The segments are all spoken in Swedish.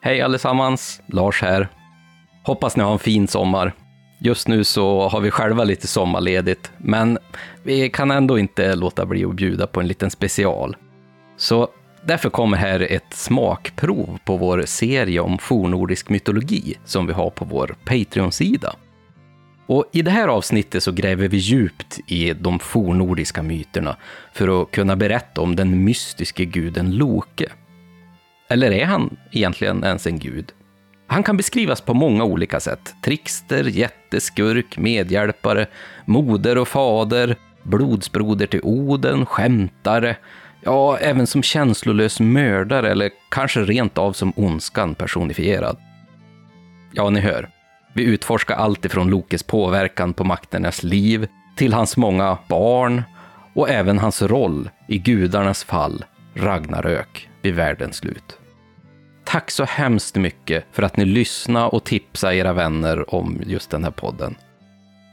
Hej allesammans, Lars här. Hoppas ni har en fin sommar. Just nu så har vi själva lite sommarledigt, men vi kan ändå inte låta bli att bjuda på en liten special. Så därför kommer här ett smakprov på vår serie om fornordisk mytologi som vi har på vår Patreon-sida. Och I det här avsnittet så gräver vi djupt i de fornordiska myterna för att kunna berätta om den mystiske guden Loke. Eller är han egentligen ens en gud? Han kan beskrivas på många olika sätt. Trickster, jätteskurk, medhjälpare, moder och fader, blodsbroder till Oden, skämtare, ja, även som känslolös mördare eller kanske rent av som ondskan personifierad. Ja, ni hör. Vi utforskar allt ifrån Lokes påverkan på makternas liv till hans många barn och även hans roll i gudarnas fall, Ragnarök, vid världens slut. Tack så hemskt mycket för att ni lyssnade och tipsade era vänner om just den här podden.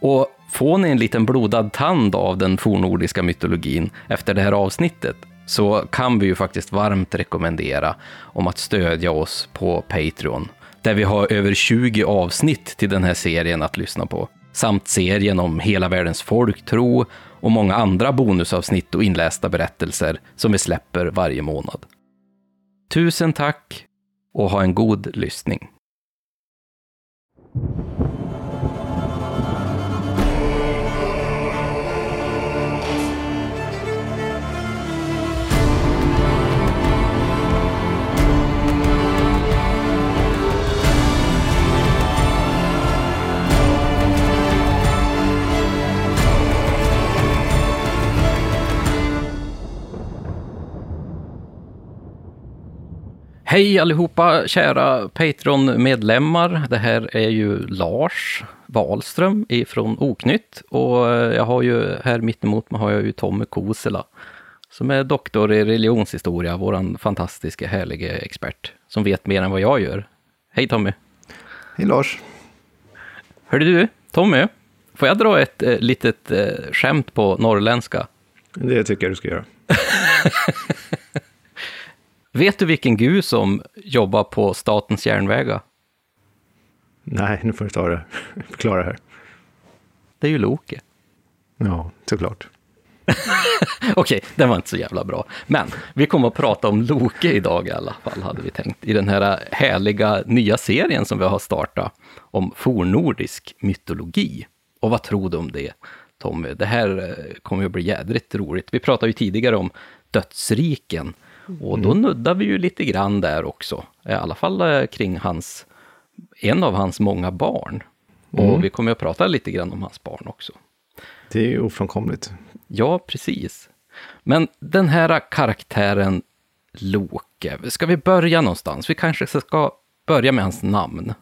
Och får ni en liten blodad tand av den fornordiska mytologin efter det här avsnittet så kan vi ju faktiskt varmt rekommendera om att stödja oss på Patreon, där vi har över 20 avsnitt till den här serien att lyssna på, samt serien om hela världens folktro och många andra bonusavsnitt och inlästa berättelser som vi släpper varje månad. Tusen tack och ha en god lyssning. Hej allihopa, kära Patreon-medlemmar. Det här är ju Lars Wahlström ifrån Oknytt och jag har ju här mittemot mig har jag ju Tommy Kosela som är doktor i religionshistoria, våran fantastiska härliga expert som vet mer än vad jag gör. Hej Tommy! Hej Lars! Hörde du, Tommy, får jag dra ett eh, litet eh, skämt på norrländska? Det tycker jag du ska göra. Vet du vilken gud som jobbar på Statens järnvägar? Nej, nu får du ta det. Förklara här. Det är ju Loke. Ja, såklart. Okej, den var inte så jävla bra. Men vi kommer att prata om Loke idag i alla fall, hade vi tänkt. I den här härliga nya serien som vi har startat om fornordisk mytologi. Och vad tror du om det, Tommy? Det här eh, kommer att bli jädrigt roligt. Vi pratade ju tidigare om dödsriken och då nuddar vi ju lite grann där också, i alla fall eh, kring hans, en av hans många barn. Och Mm. vi kommer att prata lite grann om hans barn också. Det är ju ofrånkomligt. Ja, precis. Men den här karaktären Loke, ska vi börja någonstans? Vi kanske ska börja med hans namn.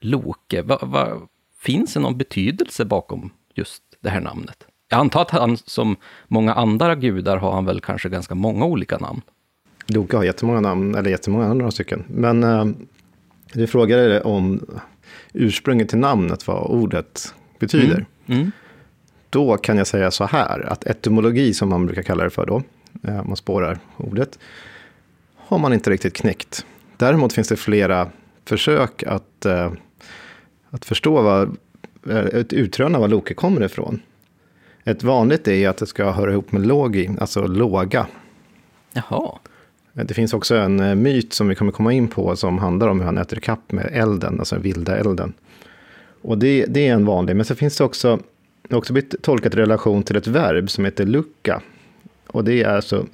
Loke, va, va, finns det någon betydelse bakom just det här namnet? Jag antar att han, som många andra gudar, har han väl kanske ganska många olika namn. Loke har jättemånga namn, eller jättemånga andra stycken. Men eh, du frågade om ursprunget till namnet, vad ordet betyder. Mm. Då kan jag säga så här, att etymologi, som man brukar kalla det för då, eh, man spårar ordet, har man inte riktigt knäckt. Däremot finns det flera försök att, eh, att förstå vad, eh, att utröna var Loke kommer ifrån. Ett vanligt är att det ska höra ihop med logi, alltså låga. Jaha. Det finns också en eh, myt som vi kommer komma in på som handlar om hur han äter kapp med elden, alltså den vilda elden. Och det, det är en vanlig, men så finns det också, det har också blivit tolkat i relation till ett verb som heter lucka. Och det är alltså,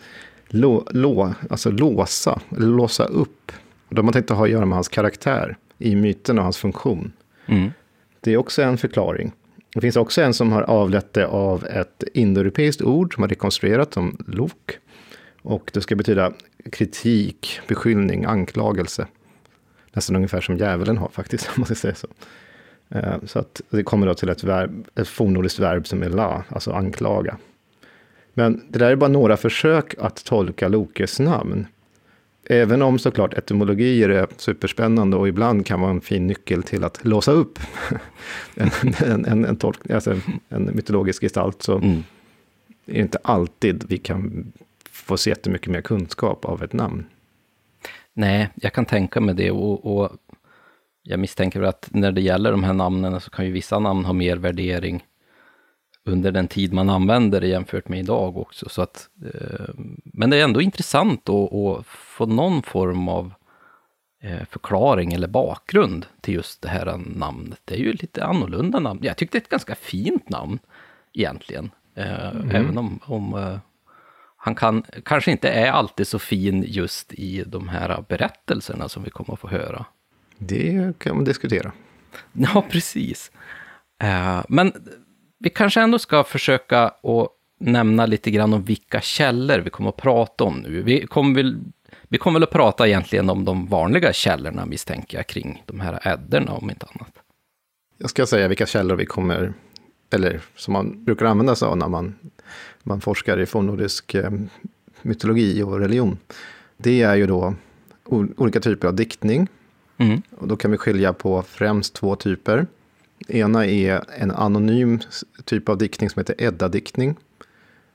lå, lå, alltså låsa, eller låsa upp. Då har tänkt att ha att göra med hans karaktär i myten och hans funktion. Mm. Det är också en förklaring. Det finns också en som har avlett det av ett indoeuropeiskt ord som har rekonstruerat som lok. Och det ska betyda kritik, beskyllning, anklagelse. Nästan ungefär som djävulen har faktiskt, om man ska säga så. Eh, så att det kommer då till ett, verb, ett fornnordiskt verb som är la, alltså anklaga. Men det där är bara några försök att tolka Lokes namn. Även om såklart etymologier är superspännande och ibland kan vara en fin nyckel till att låsa upp en, en, en, en, tolk, alltså en mytologisk gestalt, så Mm. är det inte alltid vi kan få så jättemycket mer kunskap av ett namn. Nej, jag kan tänka mig det och, och jag misstänker att när det gäller de här namnen så kan ju vissa namn ha mer värdering under den tid man använder det jämfört med idag också. Så att, eh, men det är ändå intressant att, att få någon form av eh, förklaring eller bakgrund till just det här namnet. Det är ju lite annorlunda namn. Jag tyckte det är ett ganska fint namn egentligen. Eh, mm. Även om, om han kan, kanske inte är alltid så fin just i de här berättelserna som vi kommer att få höra. Det kan man diskutera. Ja, precis. Men vi kanske ändå ska försöka att nämna lite grann om vilka källor vi kommer att prata om nu. Vi kommer väl, vi kommer väl att prata egentligen om de vanliga källorna misstänker jag kring de här ädderna om inte annat. Jag ska säga vilka källor vi kommer, eller som man brukar använda sig av när man, man forskar i fornnordisk eh, mytologi och religion. Det är ju då olika typer av diktning. Mm. Och då kan vi skilja på främst två typer. Ena är en anonym typ av diktning som heter Edda-diktning.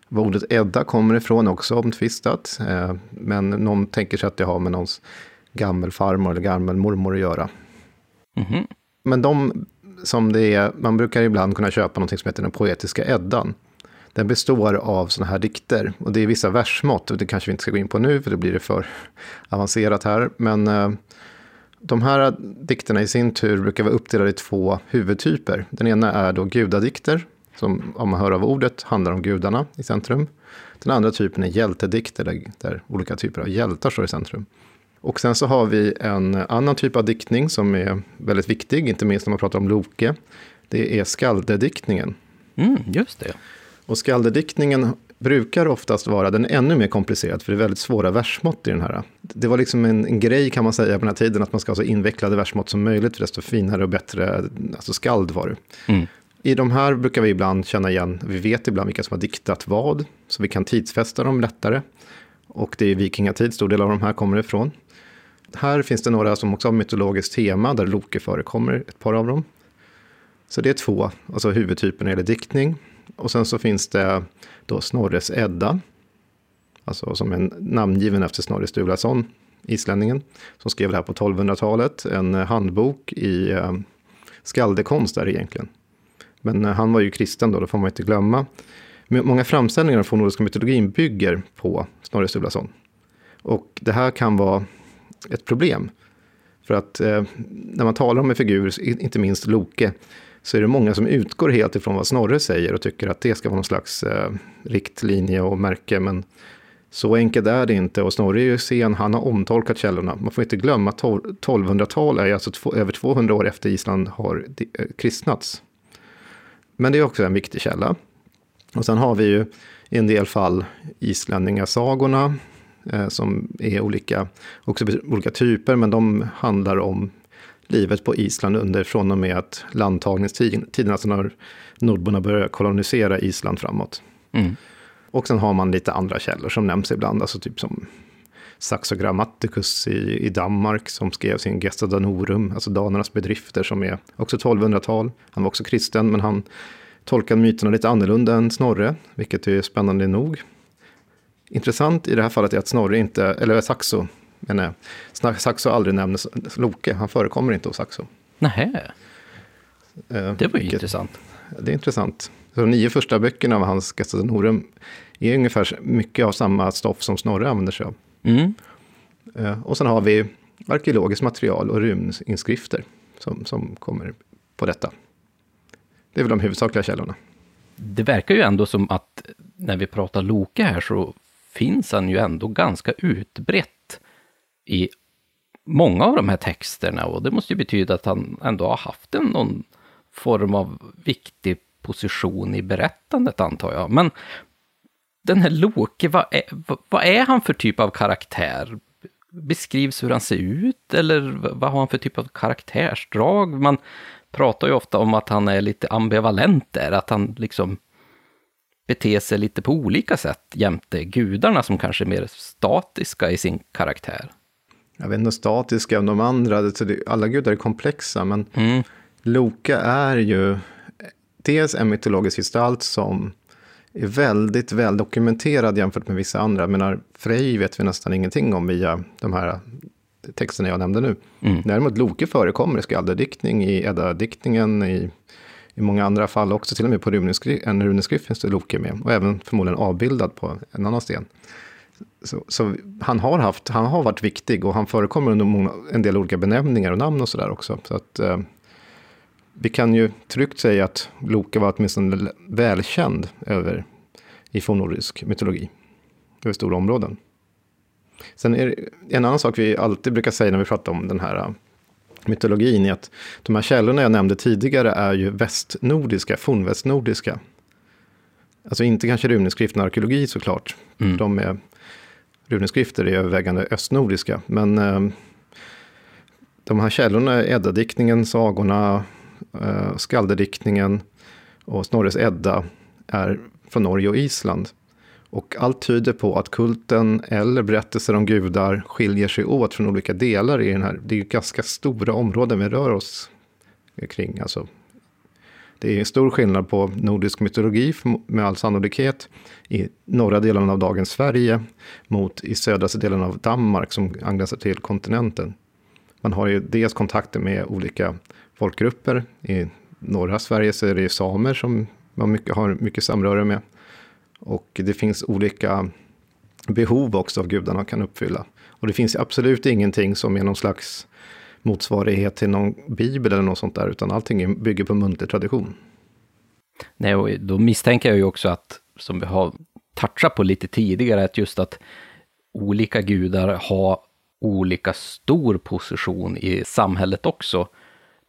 Var ordet Edda kommer ifrån är också omtvistat. Eh, men någon tänker sig att det har med någons gammelfarmor eller gammelmormor att göra. Mm -hmm. Men de som det är, man brukar ibland kunna köpa något som heter den poetiska Eddan. Den består av sådana här dikter och det är vissa versmått och det kanske vi inte ska gå in på nu för då blir det för avancerat här. Men eh, de här dikterna i sin tur brukar vara uppdelade i två huvudtyper. Den ena är då gudadikter, som om man hör av ordet handlar om gudarna i centrum. Den andra typen är hjältedikter, där, där olika typer av hjältar står i centrum. Och sen så har vi en annan typ av diktning som är väldigt viktig, inte minst när man pratar om Loke. Det är skaldediktningen. Mm, just det. Och skaldediktningen brukar oftast vara, den är ännu mer komplicerad, för det är väldigt svåra versmått i den här. Det var liksom en, en grej kan man säga på den här tiden, att man ska ha så invecklade versmått som möjligt, för desto finare och bättre alltså skald var det. Mm. I de här brukar vi ibland känna igen, vi vet ibland vilka som har diktat vad, så vi kan tidsfästa dem lättare. Och det är vikingatid, stor del av de här kommer ifrån. Här finns det några som också har mytologiskt tema, där Loke förekommer, ett par av dem. Så det är två, alltså huvudtypen när det gäller diktning. Och sen så finns det då Snorres Edda, alltså som är namngiven efter Snorre Sturlason, islänningen, som skrev det här på 1200-talet. En eh, handbok i eh, skaldekonst där egentligen. Men eh, han var ju kristen då, det får man inte glömma. Många framställningar från nordiska mytologin bygger på Snorre Sturlason. Och det här kan vara ett problem. För att eh, när man talar om en figur, inte minst Loke, så är det många som utgår helt ifrån vad Snorre säger och tycker att det ska vara någon slags eh, riktlinje och märke. Men så enkelt är det inte och Snorre är ju sen, han har omtolkat källorna. Man får inte glömma att 1200-tal är alltså två, över 200 år efter Island har eh, kristnats. Men det är också en viktig källa. Och sen har vi ju i en del fall islänningasagorna eh, som är olika, också olika typer, men de handlar om livet på Island under från och med att landtagningstiden, alltså när nordborna började kolonisera Island framåt. Mm. Och sen har man lite andra källor som nämns ibland, alltså typ som Saxo Grammaticus i, i Danmark som skrev sin Gesta Danorum, alltså danernas bedrifter som är också 1200-tal. Han var också kristen, men han tolkade myterna lite annorlunda än Snorre, vilket är spännande nog. Intressant i det här fallet är att Snorre inte, eller Saxo, men nej, Saxo aldrig nämner Loke, han förekommer inte hos Saxo. Nähä. Eh, det var ju intressant. Det är intressant. Så de nio första böckerna av hans Gesta Norum är ungefär mycket av samma stoff som Snorre använder sig av. Mm. Eh, och sen har vi arkeologiskt material och runinskrifter som, som kommer på detta. Det är väl de huvudsakliga källorna. Det verkar ju ändå som att när vi pratar Loke här så finns han ju ändå ganska utbrett i många av de här texterna och det måste ju betyda att han ändå har haft en, någon form av viktig position i berättandet antar jag. Men den här Loke, vad är, vad är han för typ av karaktär? Beskrivs hur han ser ut eller vad har han för typ av karaktärsdrag? Man pratar ju ofta om att han är lite ambivalent där, att han liksom beter sig lite på olika sätt jämte gudarna som kanske är mer statiska i sin karaktär jag vet inte, statiska än de andra. Alla gudar är komplexa, men mm. Loka är ju dels en mytologisk gestalt som är väldigt väl dokumenterad jämfört med vissa andra. Menar, Frej vet vi nästan ingenting om via de här texterna jag nämnde nu. Mm. Däremot Loke förekommer i skaldediktning, i Edda-diktningen, i, i många andra fall också. Till och med på en runeskrift finns det Loke med. Och även förmodligen avbildad på en annan sten. Så, så, han, har haft, han har varit viktig och han förekommer under många, en del olika benämningar och namn och sådär också. Så att, eh, vi kan ju tryggt säga att Loke var åtminstone välkänd över, i fornnordisk mytologi, över stora områden. Sen är en annan sak vi alltid brukar säga när vi pratar om den här äh, mytologin är att de här källorna jag nämnde tidigare är ju västnordiska, fornvästnordiska. Alltså inte kanske runeskriften och arkeologi såklart. Mm. De är, runeskrifter är övervägande östnordiska. Men eh, de här källorna, Edda-diktningen, sagorna, eh, skaldediktningen och Snorres Edda är från Norge och Island. Och allt tyder på att kulten eller berättelser om gudar skiljer sig åt från olika delar i den här. Det är ju ganska stora områden vi rör oss kring. Alltså, det är stor skillnad på nordisk mytologi med all sannolikhet i norra delen av dagens Sverige mot i södra delen av Danmark som angränsar till kontinenten. Man har ju dels kontakter med olika folkgrupper. I norra Sverige så är det samer som man mycket, har mycket samröre med. Och det finns olika behov också av gudarna kan uppfylla. Och det finns absolut ingenting som är någon slags motsvarighet till någon bibel eller något sånt där, utan allting bygger på muntlig tradition. Nej, och då misstänker jag ju också att, som vi har touchat på lite tidigare, att just att olika gudar har olika stor position i samhället också,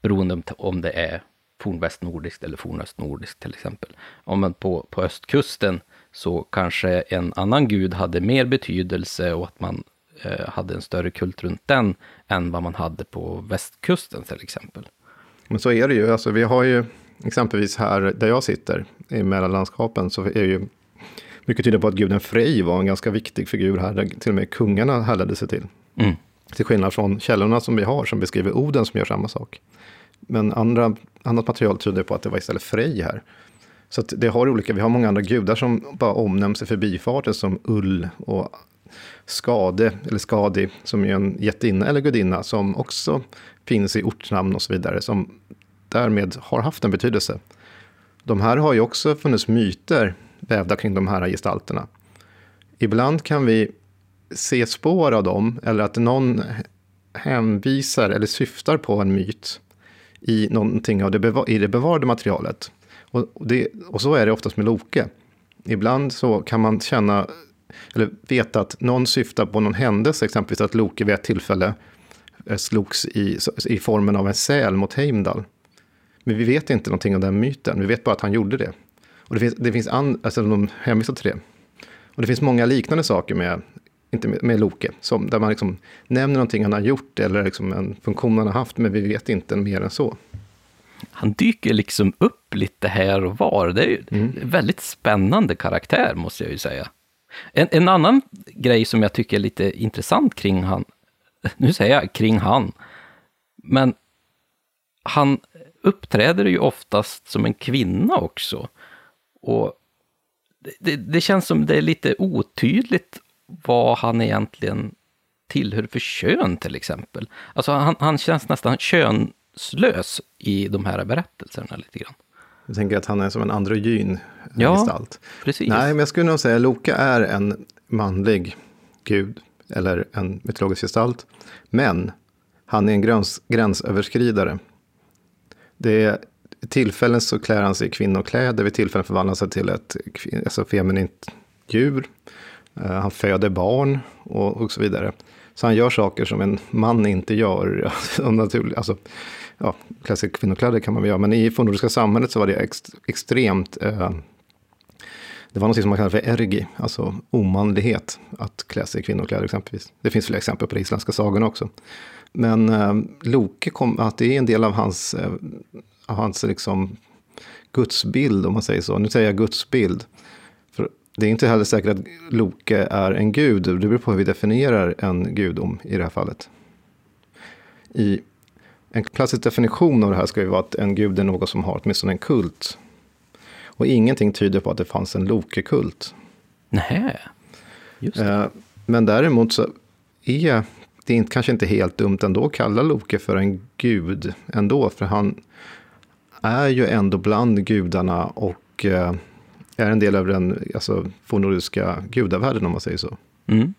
beroende på om det är fornvästnordiskt eller fornöstnordiskt till exempel. Om man på, på östkusten så kanske en annan gud hade mer betydelse och att man hade en större kult runt den än vad man hade på västkusten till exempel. Men så är det ju. Alltså, vi har ju exempelvis här där jag sitter i mellanlandskapen så är ju mycket tyder på att guden Frej var en ganska viktig figur här, där till och med kungarna härledde sig till. Mm. Till skillnad från källorna som vi har som beskriver Oden som gör samma sak. Men andra, annat material tyder på att det var istället Frej här. Så det har olika, vi har många andra gudar som bara omnämns i förbifarten som Ull och Skade, eller Skadi, som är en jättinna eller gudinna, som också finns i ortnamn och så vidare, som därmed har haft en betydelse. De här har ju också funnits myter vävda kring de här gestalterna. Ibland kan vi se spår av dem, eller att någon hänvisar eller syftar på en myt i någonting av det, i det bevarade materialet. Och, det, och så är det oftast med Loke. Ibland så kan man känna, eller veta att någon syftar på någon händelse, exempelvis att Loke vid ett tillfälle eh, slogs i, i formen av en säl mot Heimdall. Men vi vet inte någonting om den myten, vi vet bara att han gjorde det. Och det finns, det finns an, alltså de hänvisar till det. Och det finns många liknande saker med, inte med, med Loke, som, där man liksom nämner någonting han har gjort eller liksom en funktion han har haft, men vi vet inte mer än så han dyker liksom upp lite här och var. Det är ju mm. en väldigt spännande karaktär, måste jag ju säga. En, en, annan grej som jag tycker är lite intressant kring han, nu säger jag kring han, men han uppträder ju oftast som en kvinna också. Och det, det känns som det är lite otydligt vad han egentligen tillhör för kön till exempel. Alltså han, han känns nästan könslös i de här berättelserna lite grann. Jag tänker att han är som en androgyn ja, gestalt. precis. Nej, men jag skulle nog säga att Loka är en manlig gud, eller en mytologisk gestalt. Men han är en gräns, gränsöverskridare. Det är tillfällen så klär han sig i kvinnokläder, vid tillfällen förvandlar sig till ett alltså feminint djur. Uh, han föder barn och, och så vidare. Så han gör saker som en man inte gör. Alltså, ja, klassiska kvinnokläder kan man väl göra, men i fornnordiska samhället så var det ex, extremt eh, det var något som man kallar för ergi, alltså omanlighet, att klä sig i kvinnokläder exempelvis. Det finns flera exempel på det i isländska sagorna också. Men eh, Loke, kom, att det är en del av hans, eh, av hans liksom, gudsbild, om man säger så. Nu säger jag gudsbild. För det är inte heller säkert att Loke är en gud, det beror på hur vi definierar en gudom i det här fallet. I en klassisk definition av det här ska ju vara att en gud är något som har åtminstone en kult. Och ingenting tyder på att det fanns en Loke-kult. Nej, just det. Eh, men däremot så är det är kanske inte helt dumt ändå att kalla Loke för en gud ändå, för han är ju ändå bland gudarna och eh, är en del av den alltså, fornnordiska gudavärlden om man säger så. Mm.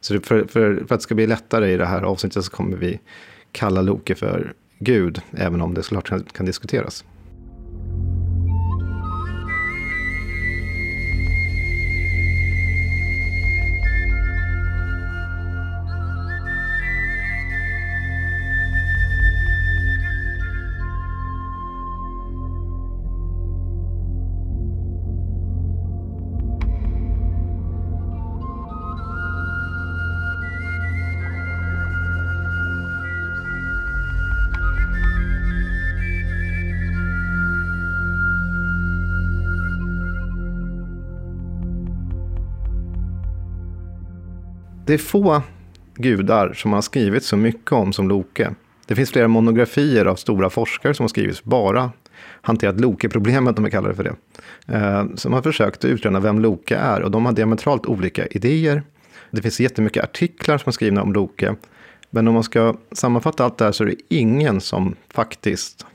Så för, för, för, att det ska bli lättare i det här avsnittet så kommer vi kalla Loke för Gud, även om det såklart kan, kan diskuteras. Det är få gudar som man har skrivit så mycket om som Loke. Det finns flera monografier av stora forskare som har skrivits bara hanterat Loke-problemet, om vi kallar det för det. Eh, som har försökt utröna vem Loke är och de har diametralt olika idéer. Det finns jättemycket artiklar som är skrivna om Loke. Men om man ska sammanfatta allt det här så är det ingen som faktiskt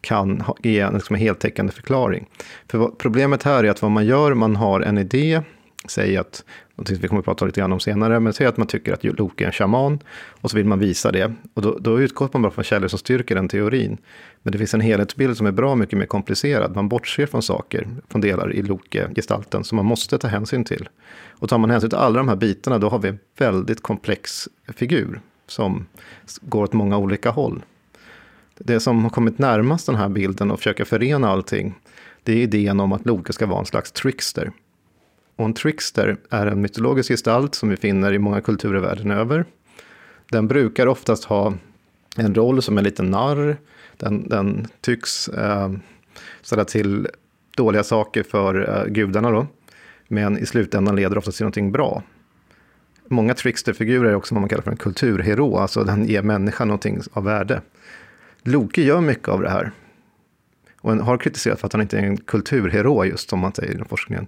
kan ge en liksom heltäckande förklaring. För problemet här är att vad man gör, man har en idé, säg att någonting som vi kommer att prata lite grann om senare, men säg att man tycker att Loke är en shaman och så vill man visa det. Och då, då utgår man bara från källor som styrker den teorin. Men det finns en helhetsbild som är bra mycket mer komplicerad. Man bortser från saker, från delar i Loke-gestalten som man måste ta hänsyn till. Och tar man hänsyn till alla de här bitarna, då har vi en väldigt komplex figur som går åt många olika håll. Det som har kommit närmast den här bilden och försöka förena allting, det är idén om att Loke ska vara en slags trickster. Och en trickster är en mytologisk gestalt som vi finner i många kulturer världen över. Den brukar oftast ha en roll som en liten narr. Den, den tycks eh, ställa till dåliga saker för eh, gudarna då. Men i slutändan leder ofta till någonting bra. Många tricksterfigurer är också vad man kallar för en kulturhero, alltså den ger människan någonting av värde. Loki gör mycket av det här. Och har kritiserat för att han inte är en kulturhero, just som man säger i forskningen.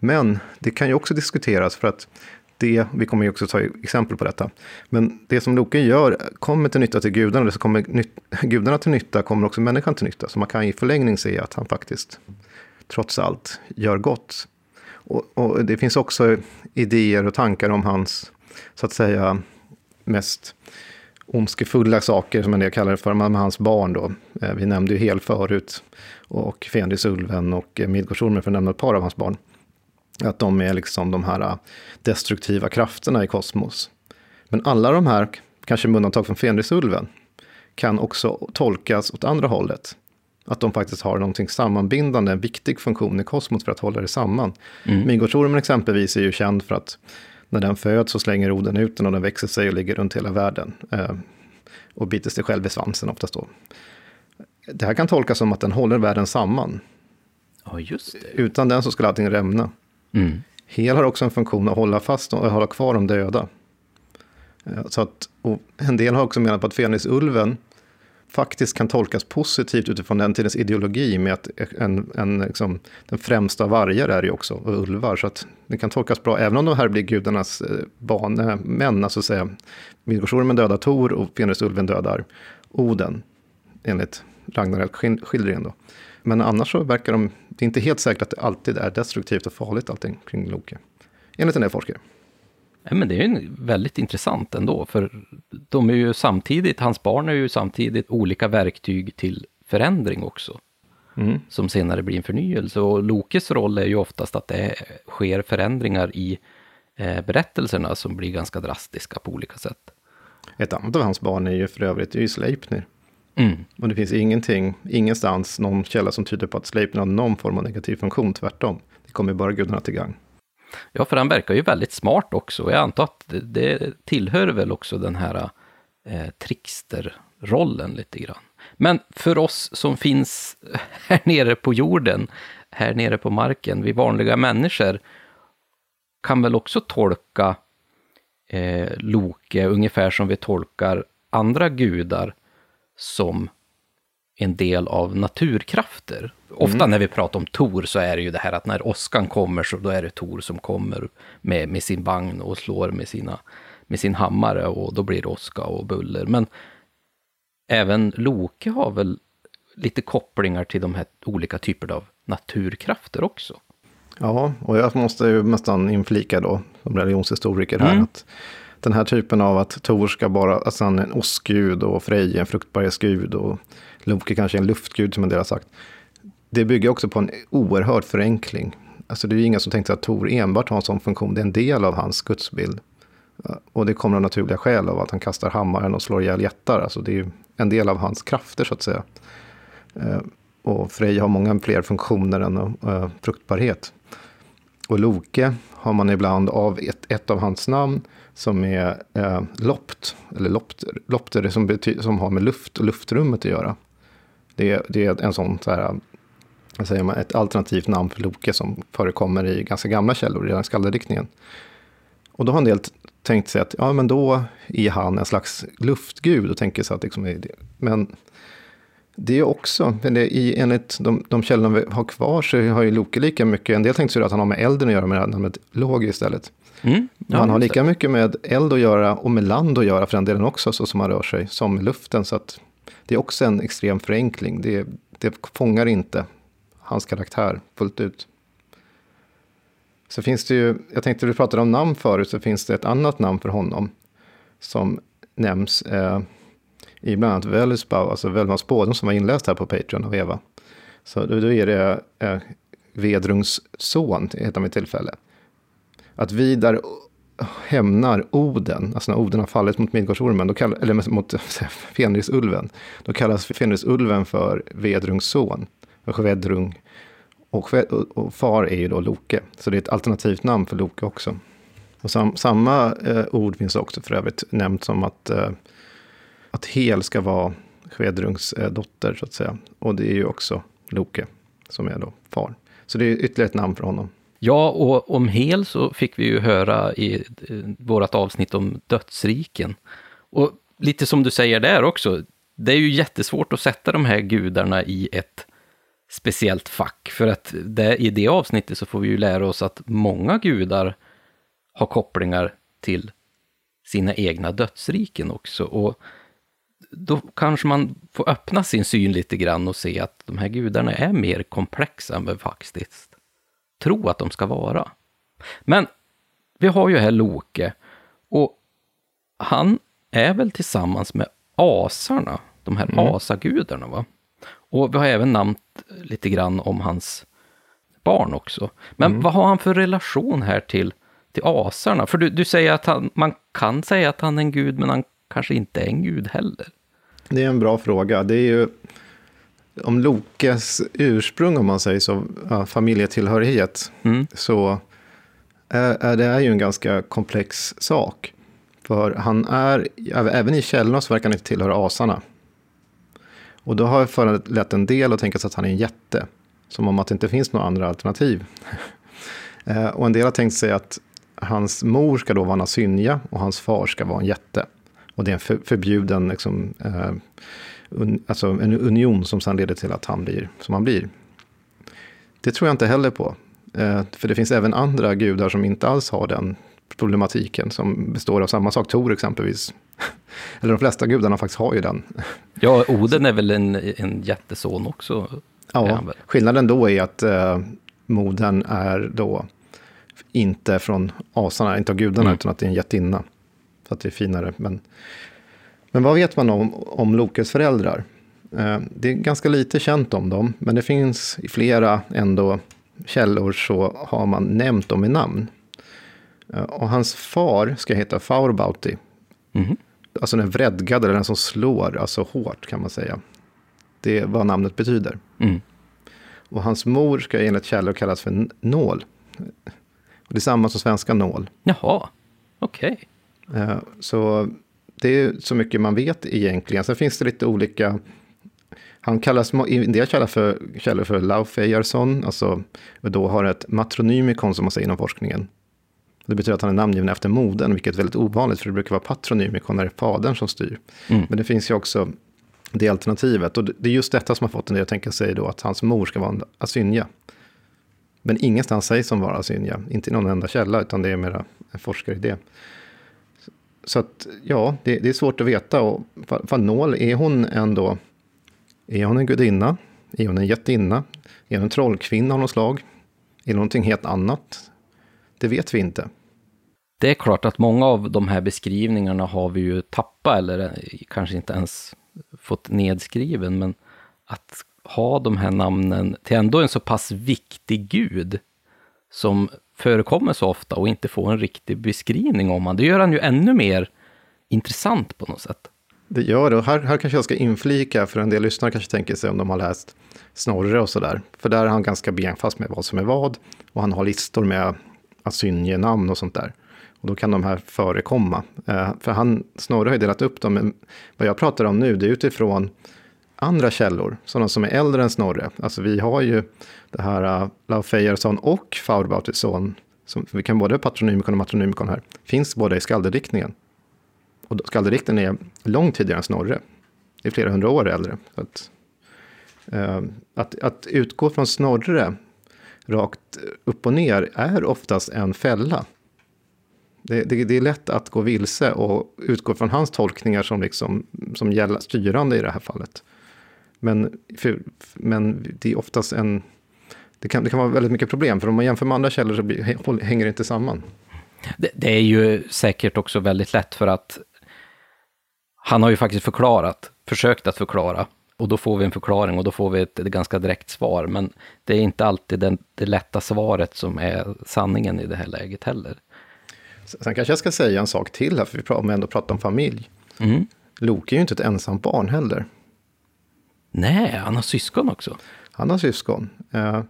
Men det kan ju också diskuteras för att det, vi kommer ju också ta exempel på detta, men det som Loke gör kommer till nytta till gudarna, det som kommer nyt, gudarna till nytta kommer också människan till nytta. Så man kan i förlängning se att han faktiskt, trots allt, gör gott. Och, och det finns också idéer och tankar om hans, så att säga, mest ondskefulla saker, som en del kallar det för, med hans barn då. Eh, vi nämnde ju Hel förut, och Fenrisulven och Midgårdsormen för att nämna ett par av hans barn. Att de är liksom de här äh, destruktiva krafterna i kosmos. Men alla de här, kanske med undantag från Fenrisulven, kan också tolkas åt andra hållet. Att de faktiskt har någonting sammanbindande, en viktig funktion i kosmos för att hålla det samman. Mm. Midgårdsormen exempelvis är ju känd för att när den föds så slänger Oden ut den och den växer sig och ligger runt hela världen. Eh, och biter sig själv i svansen oftast då. Det här kan tolkas som att den håller världen samman. Ja, just det. Utan den så skulle allting rämna. Mm. Hel har också en funktion att hålla fast och hålla kvar de döda. Eh, så att, en del har också menat på att Fenrisulven faktiskt kan tolkas positivt utifrån den tidens ideologi med att en, en, liksom, den främsta vargar är ju också och ulvar. Så att det kan tolkas bra, även om de här blir gudarnas eh, banemän, alltså säga Midgårdsormen dödar Tor och Fenrisulven dödar Oden, enligt Ragnarök-skildringen då. Men annars så verkar de, det är inte helt säkert att det alltid är destruktivt och farligt allting kring Loke. Enligt en del forskare. Ja, men det är ju väldigt intressant ändå, för de är ju samtidigt, hans barn är ju samtidigt olika verktyg till förändring också. Mm. Som senare blir en förnyelse. Och Lokes roll är ju oftast att det sker förändringar i eh, berättelserna som blir ganska drastiska på olika sätt. Ett annat av hans barn är ju för övrigt Sleipnir. Mm. Och det finns ingenting, ingenstans någon källa som tyder på att Sleipner har någon form av negativ funktion, tvärtom. Det kommer bara gudarna till gang. Ja, för han verkar ju väldigt smart också. Jag antar att det, det tillhör väl också den här eh, tricksterrollen lite grann. Men för oss som finns här nere på jorden, här nere på marken, vi vanliga människor, kan väl också tolka eh, Loke ungefär som vi tolkar andra gudar som en del av naturkrafter. Ofta mm. när vi pratar om Tor så är det ju det här att när åskan kommer så då är det Tor som kommer med, med sin vagn och slår med sina med sin hammare och då blir det åska och buller. Men även Loke har väl lite kopplingar till de här olika typerna av naturkrafter också. Ja, och jag måste ju nästan inflika då, som religionshistoriker här, Mm. att den här typen av att Tor ska bara, alltså han är en åskgud och Frej är en fruktbarhetsgud och Loke kanske är en luftgud som en del har sagt. Det bygger också på en oerhörd förenkling. Alltså det är ju ingen som tänkte att Tor enbart har en sån funktion, det är en del av hans gudsbild. Och det kommer av naturliga skäl av att han kastar hammaren och slår ihjäl jättar. Alltså det är ju en del av hans krafter så att säga. Eh, och Frej har många fler funktioner än eh, fruktbarhet. Och Loke har man ibland av ett, ett av hans namn som är eh, lopt, eller lopt, lopter som, bety, som har med luft och luftrummet att göra. Det, är- det är en sån, så här, vad säger man, ett alternativt namn för Loke som förekommer i ganska gamla källor, i den skaldediktningen. Och då har en del tänkt sig att ja, men då är han en slags luftgud och tänker sig att liksom, är det- men det är också, men det, är enligt de, de källorna vi har kvar så har ju Loke lika mycket, en del tänkte sig att han har med elden att göra med det här namnet Låg istället. Mm. Ja, har lika det. mycket med eld att göra och med land att göra för den delen också, så som han rör sig, som med luften. Så att det är också en extrem förenkling. Det, det fångar inte hans karaktär fullt ut. Så finns det ju, jag tänkte vi pratade om namn förut, så finns det ett annat namn för honom som nämns eh, i bland annat Vällsbau, alltså Velmas spådom som var inläst här på Patreon av Eva. Så då, då är det eh, Vedrungs son, heter han vid tillfälle. Att Vidar hämnar Oden, alltså när Oden har fallit mot Midgårdsormen, då kall, eller mot Fenrisulven, då kallas Fenrisulven för Vedrungs son, Vedrung. Och, och, far är ju då Loke, så det är ett alternativt namn för Loke också. Och sam, samma eh, ord finns också för övrigt nämnt som att, eh, att Hel ska vara Vedrungs eh, dotter, så att säga. Och det är ju också Loke, som är då far. Så det är ytterligare ett namn för honom. Ja, och om Hel så fick vi ju höra i vårt avsnitt om dödsriken. Och lite som du säger där också, det är ju jättesvårt att sätta de här gudarna i ett speciellt fack. För att det, i det avsnittet så får vi ju lära oss att många gudar har kopplingar till sina egna dödsriken också. Och då kanske man får öppna sin syn lite grann och se att de här gudarna är mer komplexa än vad faktiskt tro att de ska vara. Men vi har ju här Loke och han är väl tillsammans med asarna, de här asagudarna va? Och vi har även nämnt lite grann om hans barn också. Men vad har han för relation här till, till asarna? För du, du säger att han, man kan säga att han är en gud, men han kanske inte är en gud heller. Det är en bra fråga. Det är ju om Lokes ursprung, om man säger så, ja, familjetillhörighet, Mm. så är, är det är ju en ganska komplex sak. För han är, även i källorna så verkar han inte tillhöra asarna. Och då har jag föranlett en del att tänka sig att han är en jätte. Som om att det inte finns några andra alternativ. Eh, och en del har tänkt sig att hans mor ska då vara en asynja och hans far ska vara en jätte. Och det är en för, förbjuden, liksom, eh, un, alltså en union som sedan leder till att han blir som han blir. Det tror jag inte heller på. Eh, för det finns även andra gudar som inte alls har den problematiken, som består av samma sak, Tor exempelvis. Eller de flesta gudarna faktiskt har ju den. Ja, Oden är väl en, en jätteson också? Ja, skillnaden då är att eh, modern är då inte från asarna, inte av gudarna, Mm. utan att det är en jättinna. Så att det är finare. Men, men vad vet man om, om Lokes föräldrar? Eh, det är ganska lite känt om dem, men det finns i flera ändå källor så har man nämnt dem i namn. Eh, och hans far ska heta Faurbauti, Mhm. alltså den vredgade, eller den som slår, alltså hårt kan man säga. Det är vad namnet betyder. Mm. Och hans mor ska enligt källor kallas för nål. Och det är samma som svenska nål. Jaha, okej. Eh, Så det är så mycket man vet egentligen. Sen finns det lite olika... Han kallas en del källor för, källor för Laufejarsson, alltså då har ett matronymikon som man säger inom forskningen. Det betyder att han är namngiven efter modern, vilket är väldigt ovanligt, för det brukar vara patronymikon när det är fadern som styr. Mm. Men det finns ju också det alternativet, och det är just detta som har fått en del att tänka sig då att hans mor ska vara en asynja. Men ingenstans sägs som vara asynja, inte i någon enda källa, utan det är mera en forskaridé så att, ja, det, det är svårt att veta. Och Fanol, är hon ändå, är hon en gudinna? Är hon en jättinna? Är hon en trollkvinna av något slag? Är det någonting helt annat? Det vet vi inte. Det är klart att många av de här beskrivningarna har vi ju tappat eller eh, kanske inte ens fått nedskriven, men att ha de här namnen till ändå en så pass viktig gud som förekommer så ofta och inte får en riktig beskrivning om han, det gör han ju ännu mer intressant på något sätt. Det gör det, och här, här kanske jag ska inflika, för en del lyssnare kanske tänker sig om de har läst Snorre och sådär. För där är han ganska benfast med vad som är vad, och han har listor med asynjenamn och sånt där. Och då kan de här förekomma. Eh, för han, Snorre har ju delat upp dem, men vad jag pratar om nu, det är utifrån andra källor, sådana som är äldre än Snorre. Alltså vi har ju det här äh, uh, Laufeyersson och Faurbautisson, som vi kan både patronymikon och matronymikon här, finns båda i skaldediktningen. Och skaldedikten är långt tidigare än Snorre. Det är flera hundra år äldre. Att, uh, att, att utgå från Snorre rakt upp och ner är oftast en fälla. Det, det, det, är lätt att gå vilse och utgå från hans tolkningar som, liksom, som gäller, styrande i det här fallet. Men, för, men det är oftast en... Det kan, det kan vara väldigt mycket problem, för om man jämför med andra källor så blir, hänger det inte samman. Det, det är ju säkert också väldigt lätt för att han har ju faktiskt förklarat, försökt att förklara, och då får vi en förklaring och då får vi ett, ett ganska direkt svar. Men det är inte alltid den, det lätta svaret som är sanningen i det här läget heller. Sen kanske jag ska säga en sak till här, för vi pratar, om vi ändå pratar om familj. Mm. Loke är ju inte ett ensamt barn heller. Nej, han har syskon också. Han har syskon. Eh,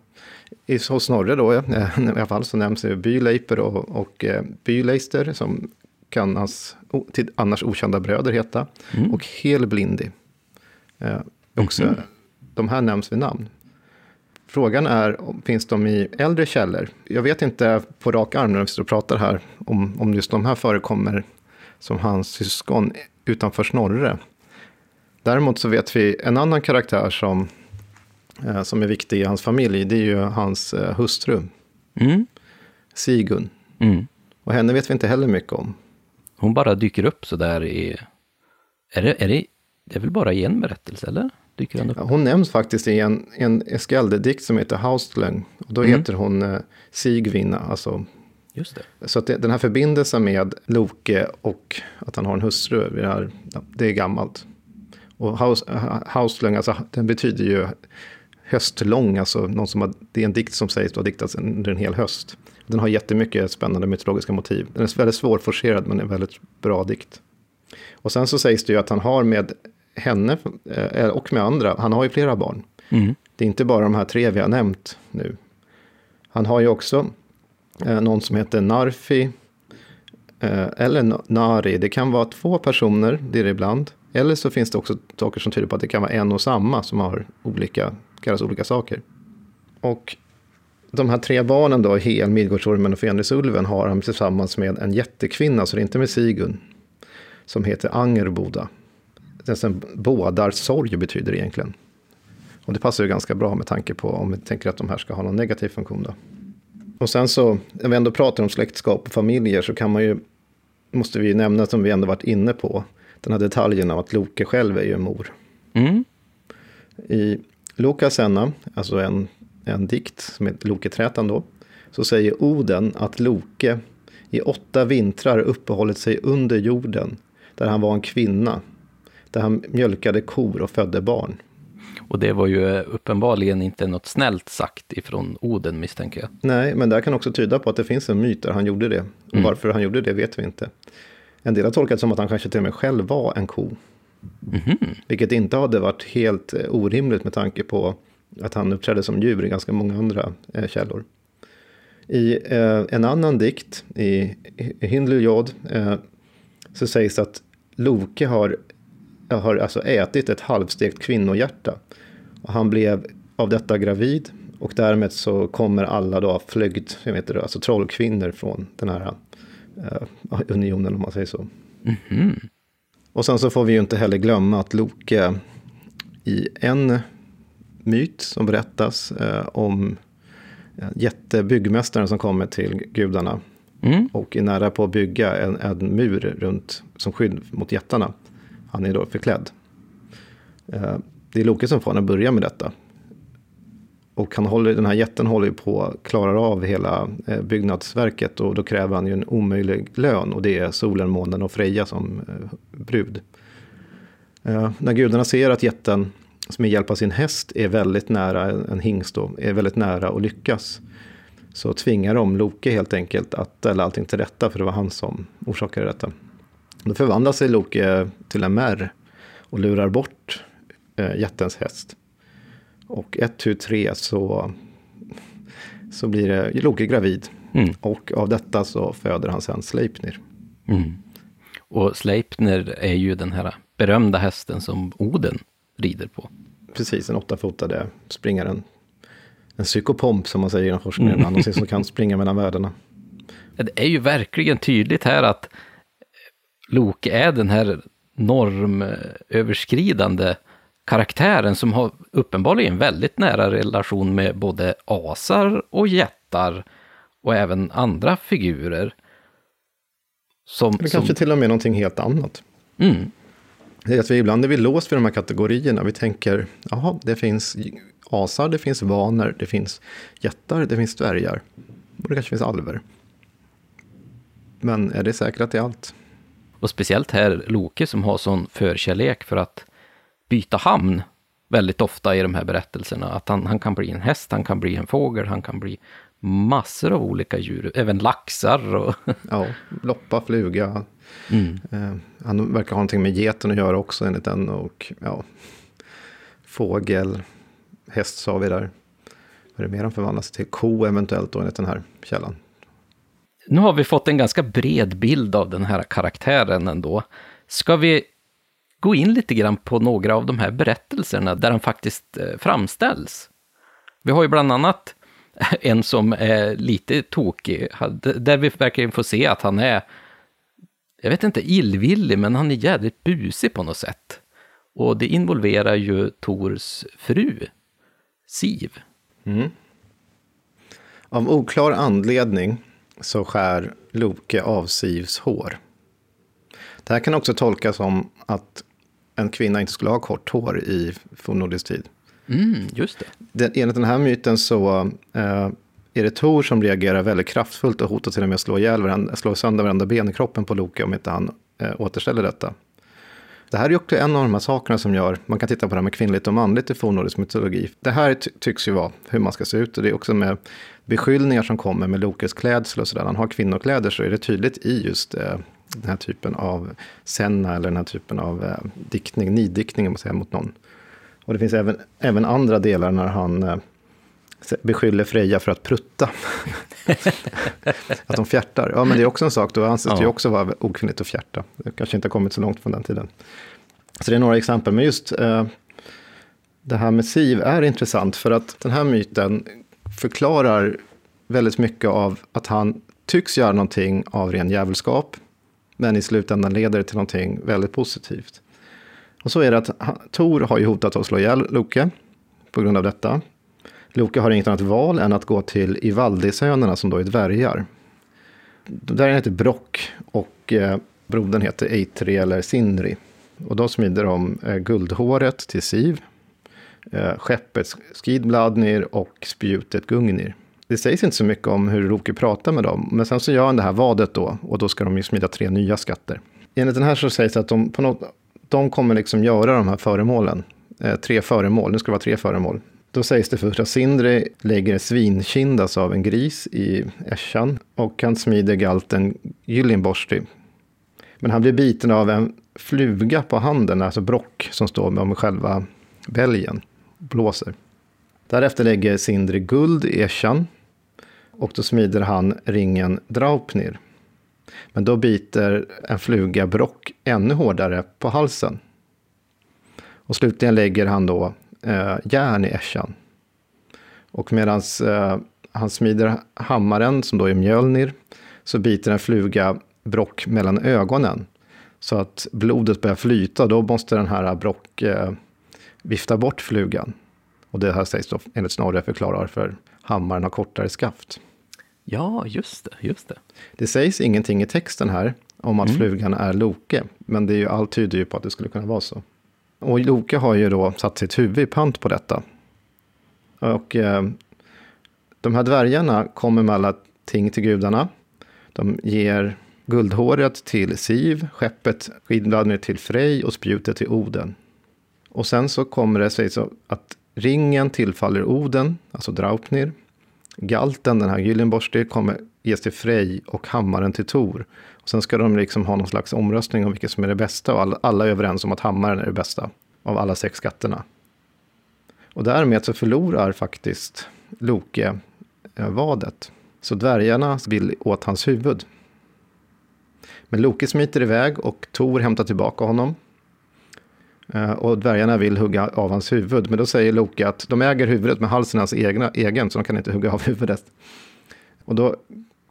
hos Snorre då, eh, i alla fall, så nämns Byleiper och, och eh, Byleister, som kan hans till annars okända bröder heta. Mm. Och Helblindi. Eh, också, mm. De här nämns vid namn. Frågan är, finns de i äldre källor? Jag vet inte på rak arm när vi står och pratar här, om, om just de här förekommer som hans syskon utanför Snorre. Däremot så vet vi en annan karaktär som, eh, som är viktig i hans familj. Det är ju hans eh, hustru. Mm. Sigun. Mm. Och henne vet vi inte heller mycket om. Hon bara dyker upp så där i... Är det, är det, det är väl bara i en berättelse, eller? Dyker hon, upp? Ja, hon nämns faktiskt i en, en Eskaldedikt som heter Haustlöng. Och då mm. heter hon eh, Sigvinna, alltså Just det. Så att det, den här förbindelsen med Loke och att han har en hustru, det är, det är gammalt. Och Hauslung, alltså, den betyder ju höstlång, alltså någon som har, det är en dikt som sägs ha diktats under en hel höst. Den har jättemycket spännande mytologiska motiv. Den är väldigt svårforcerad, men en väldigt bra dikt. Och sen så sägs det ju att han har med henne, eh, och med andra, han har ju flera barn. Mm. Det är inte bara de här tre vi har nämnt nu. Han har ju också eh, någon som heter Narfi, eh, eller Nari. Det kan vara två personer, det är det ibland. Eller så finns det också saker som tyder på att det kan vara en och samma som har olika, kallas olika saker. Och de här tre barnen då, Hel, Midgårdsormen och Fenrisulven, har han tillsammans med en jättekvinna, så det är inte med Sigun, som heter Angerboda. Alltså Bådar sorg betyder egentligen. Och det passar ju ganska bra med tanke på om vi tänker att de här ska ha någon negativ funktion då. Och sen så, när vi ändå pratar om släktskap och familjer så kan man ju, måste vi ju nämna som vi ändå varit inne på, den här detaljen av att Loke själv är ju en mor. Mm. I Lokasenna, alltså en, en dikt som heter Loketrätan då, så säger Oden att Loke i åtta vintrar uppehållit sig under jorden, där han var en kvinna, där han mjölkade kor och födde barn. Och det var ju uppenbarligen inte något snällt sagt ifrån Oden misstänker jag. Nej, men det kan också tyda på att det finns en myt där han gjorde det. Och mm. varför han gjorde det vet vi inte. En del har tolkat det som att han kanske till och med själv var en ko. Mm -hmm. Vilket inte hade varit helt eh, orimligt med tanke på att han uppträdde som djur i ganska många andra eh, källor. I eh, en annan dikt, i Hindlujod, eh, så sägs att Loke har, har alltså ätit ett halvstekt kvinnohjärta. Och han blev av detta gravid och därmed så kommer alla då flögt, jag vet inte, alltså trollkvinnor från den här eh, unionen om man säger så. Mm -hmm. Och sen så får vi ju inte heller glömma att Loke i en myt som berättas eh, om jättebyggmästaren som kommer till gudarna Mm. och är nära på att bygga en, en mur runt som skydd mot jättarna. Han är då förklädd. Eh, Det är Loke som får honom att börja med detta. Och han håller, den här jätten håller ju på att klara av hela eh, byggnadsverket och då kräver han ju en omöjlig lön och det är solen, månen och Freja som eh, brud. Eh, när gudarna ser att jätten som med hjälp av sin häst är väldigt nära, en hingst då, är väldigt nära att lyckas så tvingar de Loke helt enkelt att ställa allting till rätta, för det var han som orsakade detta. Då förvandlar sig Loke till en märr och lurar bort jättens häst. Och ett, tu, tre så, så blir det Loke gravid. Mm. Och av detta så föder han sen Sleipnir. Mm. Och Sleipner är ju den här berömda hästen som Oden rider på. Precis, den åttafotade springaren. En psykopomp som man säger inom forskningen, mm. någonting som kan springa mellan världarna. Det är ju verkligen tydligt här att Loke är den här normöverskridande karaktären som har uppenbarligen väldigt nära relation med både asar och jättar och även andra figurer. Som, Eller som, kanske till och med någonting helt annat. mm, Det är att vi ibland är vi låst vid de här kategorierna. Vi tänker, jaha, det finns asar, det finns vaner, det finns jättar, det finns dvärgar. Och det kanske finns alver. Men är det säkert att det är allt? och speciellt här Loke som har sån förkärlek för att byta hamn väldigt ofta i de här berättelserna. Att han, han kan bli en häst, han kan bli en fågel, han kan bli massor av olika djur, även laxar och... Ja, loppa, fluga. Mm. Eh, han verkar ha någonting med geten att göra också enligt den. Och ja, fågel, häst sa vi där. Vad är det mer han förvandlas till? Ko eventuellt då enligt den här källan. Nu har vi fått en ganska bred bild av den här karaktären ändå. Ska vi gå in lite grann på några av de här berättelserna där han faktiskt eh, framställs? Vi har ju bland annat en som är lite tokig, där vi verkligen får se att han är, jag vet inte, illvillig, men han är jävligt busig på något sätt. Och det involverar ju Tors fru, Siv. Mm. Av oklar anledning så skär Loke av Sivs hår. Det här kan också tolkas som att en kvinna inte skulle ha kort hår i fornnordisk tid. Mm, just det. Den, enligt den här myten så eh, är det Tor som reagerar väldigt kraftfullt och hotar till och med att slå, ihjäl varandra, slå sönder varandra ben i kroppen på Loke om inte han eh, återställer detta. Det här är också en av de här sakerna som gör, man kan titta på det här med kvinnligt och manligt i fornnordisk mytologi. Det här ty tycks ju vara hur man ska se ut och det är också med beskyllningar som kommer med Lokes klädsel och sådär. Han har kvinnokläder så är det tydligt i just eh, den här typen av senna eller den här typen av eh, diktning, niddiktning om man säger mot någon. Och det finns även, även andra delar när han eh, beskyller Freja för att prutta. att de fjärtar. Ja, men det är också en sak, då anses det ju Ja. också vara okvinnligt att fjärta. Det kanske inte har kommit så långt från den tiden. Så det är några exempel, men just eh, det här med Siv är intressant för att den här myten förklarar väldigt mycket av att han tycks göra någonting av ren djävulskap, men i slutändan leder det till någonting väldigt positivt. Och så är det att Tor har ju hotat att slå ihjäl Loke på grund av detta. Loke har inget annat val än att gå till Ivaldisönerna som då är dvärgar. Dvärgen heter Brock och eh, brodern heter Eitri eller Sindri. Och då smider de eh, guldhåret till Siv, eh, skeppet Skidbladnir och spjutet Gungnir. Det sägs inte så mycket om hur Loke pratar med dem, men sen så gör han det här vadet då, och då ska de ju smida tre nya skatter. Enligt den här så sägs det att de, på något, de kommer liksom göra de här föremålen, eh, tre föremål, nu ska det vara tre föremål. Då sägs det först att Sindri lägger svinkindas av en gris i ässjan och han smider galten Gyllenborsti. Men han blir biten av en fluga på handen, alltså brock, som står med själva bälgen, blåser. Därefter lägger Sindri guld i ässjan och då smider han ringen Draupnir. Men då biter en fluga brock ännu hårdare på halsen. Och slutligen lägger han då eh, järn i ässjan. Och medan eh, han smider hammaren, som då är Mjölnir, så biter en fluga brock mellan ögonen. Så att blodet börjar flyta, då måste den här brock eh, vifta bort flugan. Och det här sägs då enligt Snorre förklara varför hammaren har kortare skaft. Ja, just det, just det. Det sägs ingenting i texten här om att Mm. flugan är Loke, men det är ju, allt tyder ju på att det skulle kunna vara så. Och Loke har ju då satt sitt huvud i pant på detta. Och eh, de här dvärgarna kommer med alla ting till gudarna. De ger guldhåret till Siv, skeppet Skidbladner till Frej och spjutet till Oden. Och sen så kommer det sig så att ringen tillfaller Oden, alltså Draupnir. Galten, den här Gyllenborsti, kommer ges till Frej och hammaren till Tor. Och sen ska de liksom ha någon slags omröstning om vilket som är det bästa och alla, alla är överens om att hammaren är det bästa av alla sex skatterna. Och därmed så förlorar faktiskt Loke eh, vadet. Så dvärgarna vill åt hans huvud. Men Loke smiter iväg och Tor hämtar tillbaka honom. Eh, och dvärgarna vill hugga av hans huvud. Men då säger Loke att de äger huvudet, men halsen är hans egna, egen, så de kan inte hugga av huvudet. Och då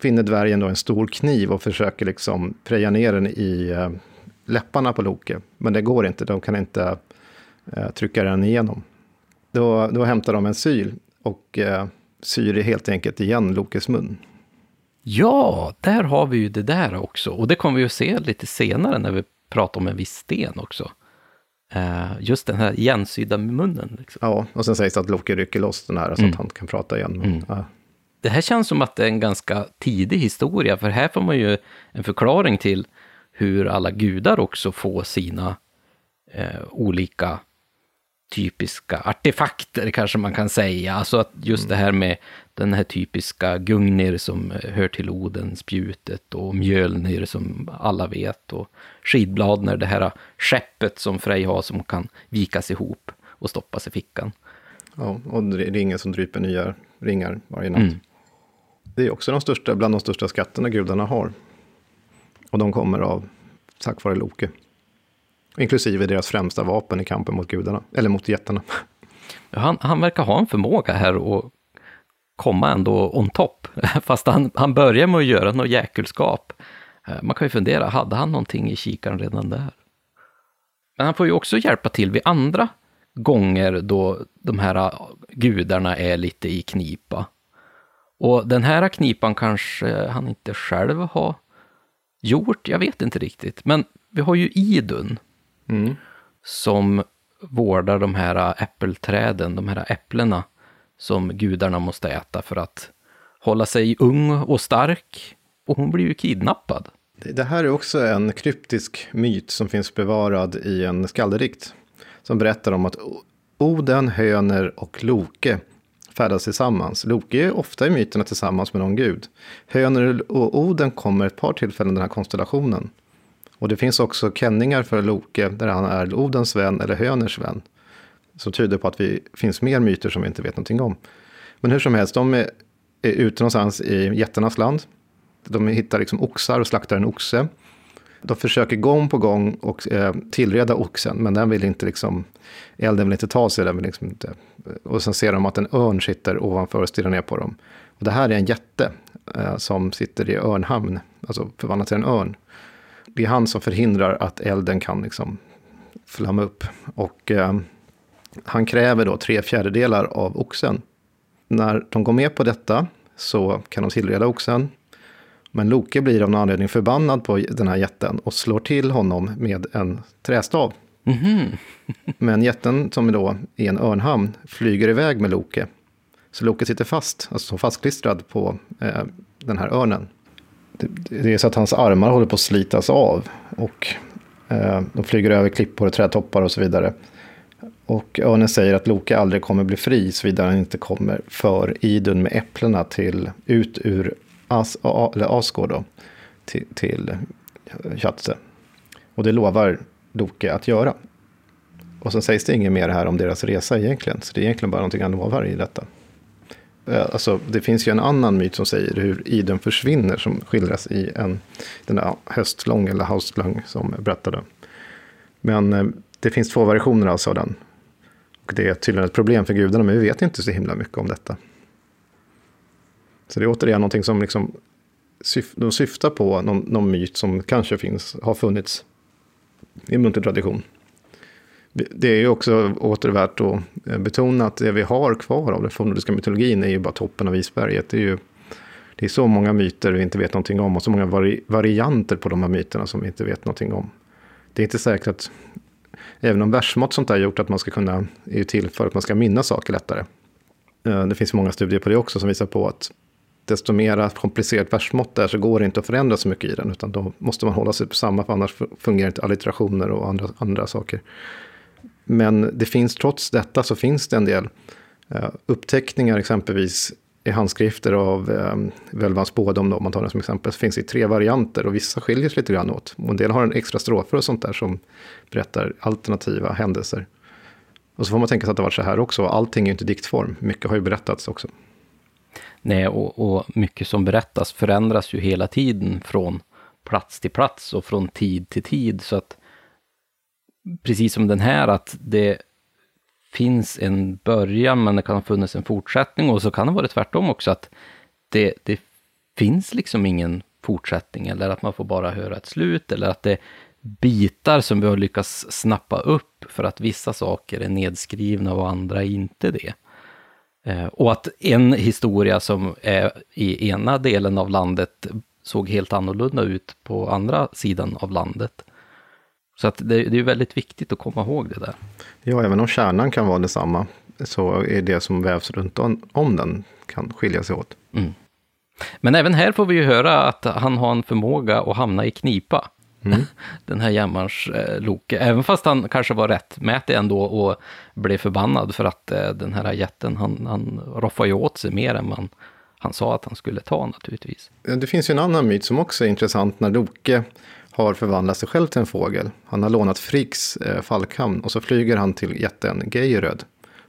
finner dvärgen då en stor kniv och försöker liksom preja ner den i eh, läpparna på Loke. Men det går inte, de kan inte eh, trycka den igenom. Då, då hämtar de en syl och eh, syr helt enkelt igen Lokes mun. Ja, där har vi ju det där också. Och det kommer vi att se lite senare när vi pratar om en viss sten också. Eh, just den här igensydda munnen. Liksom. Ja, och sen sägs det att Loke rycker loss den här så Mm. att han kan prata igen. Men, ja. Det här känns som att det är en ganska tidig historia, för här får man ju en förklaring till hur alla gudar också får sina eh, olika typiska artefakter, kanske man kan säga. Alltså att just det här med den här typiska Gungnir som eh, hör till Oden, spjutet, och Mjölnir som alla vet, och Skidbladner, det här skeppet som Frej har som kan vikas ihop och stoppas i fickan. Ja, och ringen som dryper nya ringar varje natt. Mm. Det är också de största, bland de största skatterna gudarna har. Och de kommer av, tack vare Loke. Inklusive deras främsta vapen i kampen mot gudarna, eller mot jättarna. Han, han verkar ha en förmåga här att komma ändå on top, fast han, han börjar med att göra något jäkelskap. Eh, Man kan ju fundera, hade han någonting i kikaren redan där? Men han får ju också hjälpa till vid andra gånger då de här gudarna är lite i knipa. Och den här knipan kanske han inte själv har gjort, jag vet inte riktigt. Men vi har ju Idun Mm. som vårdar de här äppelträden, de här äpplena som gudarna måste äta för att hålla sig ung och stark. Och hon blir ju kidnappad. Det här är också en kryptisk myt som finns bevarad i en skaldedikt. Som berättar om att Oden, Höner och Loke färdas tillsammans. Loke är ofta i myterna tillsammans med någon gud. Höner och Oden kommer ett par tillfällen i den här konstellationen. Och det finns också känningar för Loke där han är Odens vän eller Höners vän. Som tyder på att det finns mer myter som vi inte vet någonting om. Men hur som helst, de är, är ute någonstans i jättarnas land. De hittar liksom oxar och slaktar en oxe. De försöker gång på gång och, eh, tillreda oxen, men den vill inte liksom, elden vill inte ta sig, den vill liksom inte. Eh, och sen ser de att en örn sitter ovanför och stirrar ner på dem. Och det här är en jätte eh, som sitter i örnhamn, alltså förvandlat till en örn. Det är han som förhindrar att elden kan liksom flamma upp. Och eh, han kräver då tre fjärdedelar av oxen. När de går med på detta så kan de tillreda oxen. Men Loke blir av någon anledning förbannad på den här jätten och slår till honom med en trästav. Men jätten som är då i en örnhamn flyger iväg med Loke. Så Loke sitter fast, alltså fastklistrad på eh, den här örnen. Det, det är så att hans armar håller på att slitas av. Och eh, de flyger över klippor och trädtoppar och så vidare. Och örnen säger att Loke aldrig kommer bli fri såvida han inte kommer för Idun med äpplena till, ut ur As, A, eller Asgård då, till, till Tjatse. Och det lovar Loke att göra. Och sen sägs det inget mer här om deras resa egentligen. Så det är egentligen bara någonting han lovar i detta. Eh, alltså, det finns ju en annan myt som säger hur Idun försvinner som skildras i en, den där höstlång eller haustlång som jag berättade. Men eh, det finns två versioner alltså av den. Och det är tydligen ett problem för gudarna, men vi vet inte så himla mycket om detta. Så det är återigen någonting som liksom syf de syftar på någon, någon myt som kanske finns, har funnits i muntlig tradition. Det är ju också åter värt att eh, betona att det vi har kvar av den fornnordiska mytologin är ju bara toppen av isberget. Det är ju, det är så många myter vi inte vet någonting om och så många vari varianter på de här myterna som vi inte vet någonting om. Det är inte säkert att, även om versmått sånt där gjort att man ska kunna, är ju till för att man ska minnas saker lättare. Eh, det finns många studier på det också som visar på att desto mer komplicerat versmått det är så går det inte att förändra så mycket i den, utan då måste man hålla sig på samma, för annars fungerar inte allitterationer och andra, andra saker. Men det finns trots detta så finns det en del eh, upptäckningar uppteckningar, exempelvis i handskrifter av eh, Völvans spådom, om man tar den som exempel, finns i tre varianter och vissa skiljer sig lite grann åt. Och en del har en extra strofer och sånt där som berättar alternativa händelser. Och så får man tänka sig att det varit så här också, allting är ju inte diktform, mycket har ju berättats också. Nej, och, och mycket som berättas förändras ju hela tiden från plats till plats och från tid till tid. Så att precis som den här, att det finns en början, men det kan ha funnits en fortsättning. Och så kan det vara tvärtom också, att det, det finns liksom ingen fortsättning, eller att man får bara höra ett slut, eller att det är bitar som vi har lyckats snappa upp för att vissa saker är nedskrivna och andra är inte det. Eh, och att en historia som är i ena delen av landet såg helt annorlunda ut på andra sidan av landet. Så att det, det är väldigt viktigt att komma ihåg det där. Ja, även om kärnan kan vara detsamma, så är det som vävs runt om, om den kan skilja sig åt. Mm. Men även här får vi ju höra att han har en förmåga att hamna i knipa. Mm. Den här jämmarns eh, Loke, även fast han kanske var rättmätig ändå och blev förbannad för att eh, den här jätten, han, han roffar ju åt sig mer än man, han sa att han skulle ta naturligtvis. Det finns ju en annan myt som också är intressant när Loke har förvandlat sig själv till en fågel. Han har lånat Fricks eh, fallkamn och så flyger han till jätten Geiröd.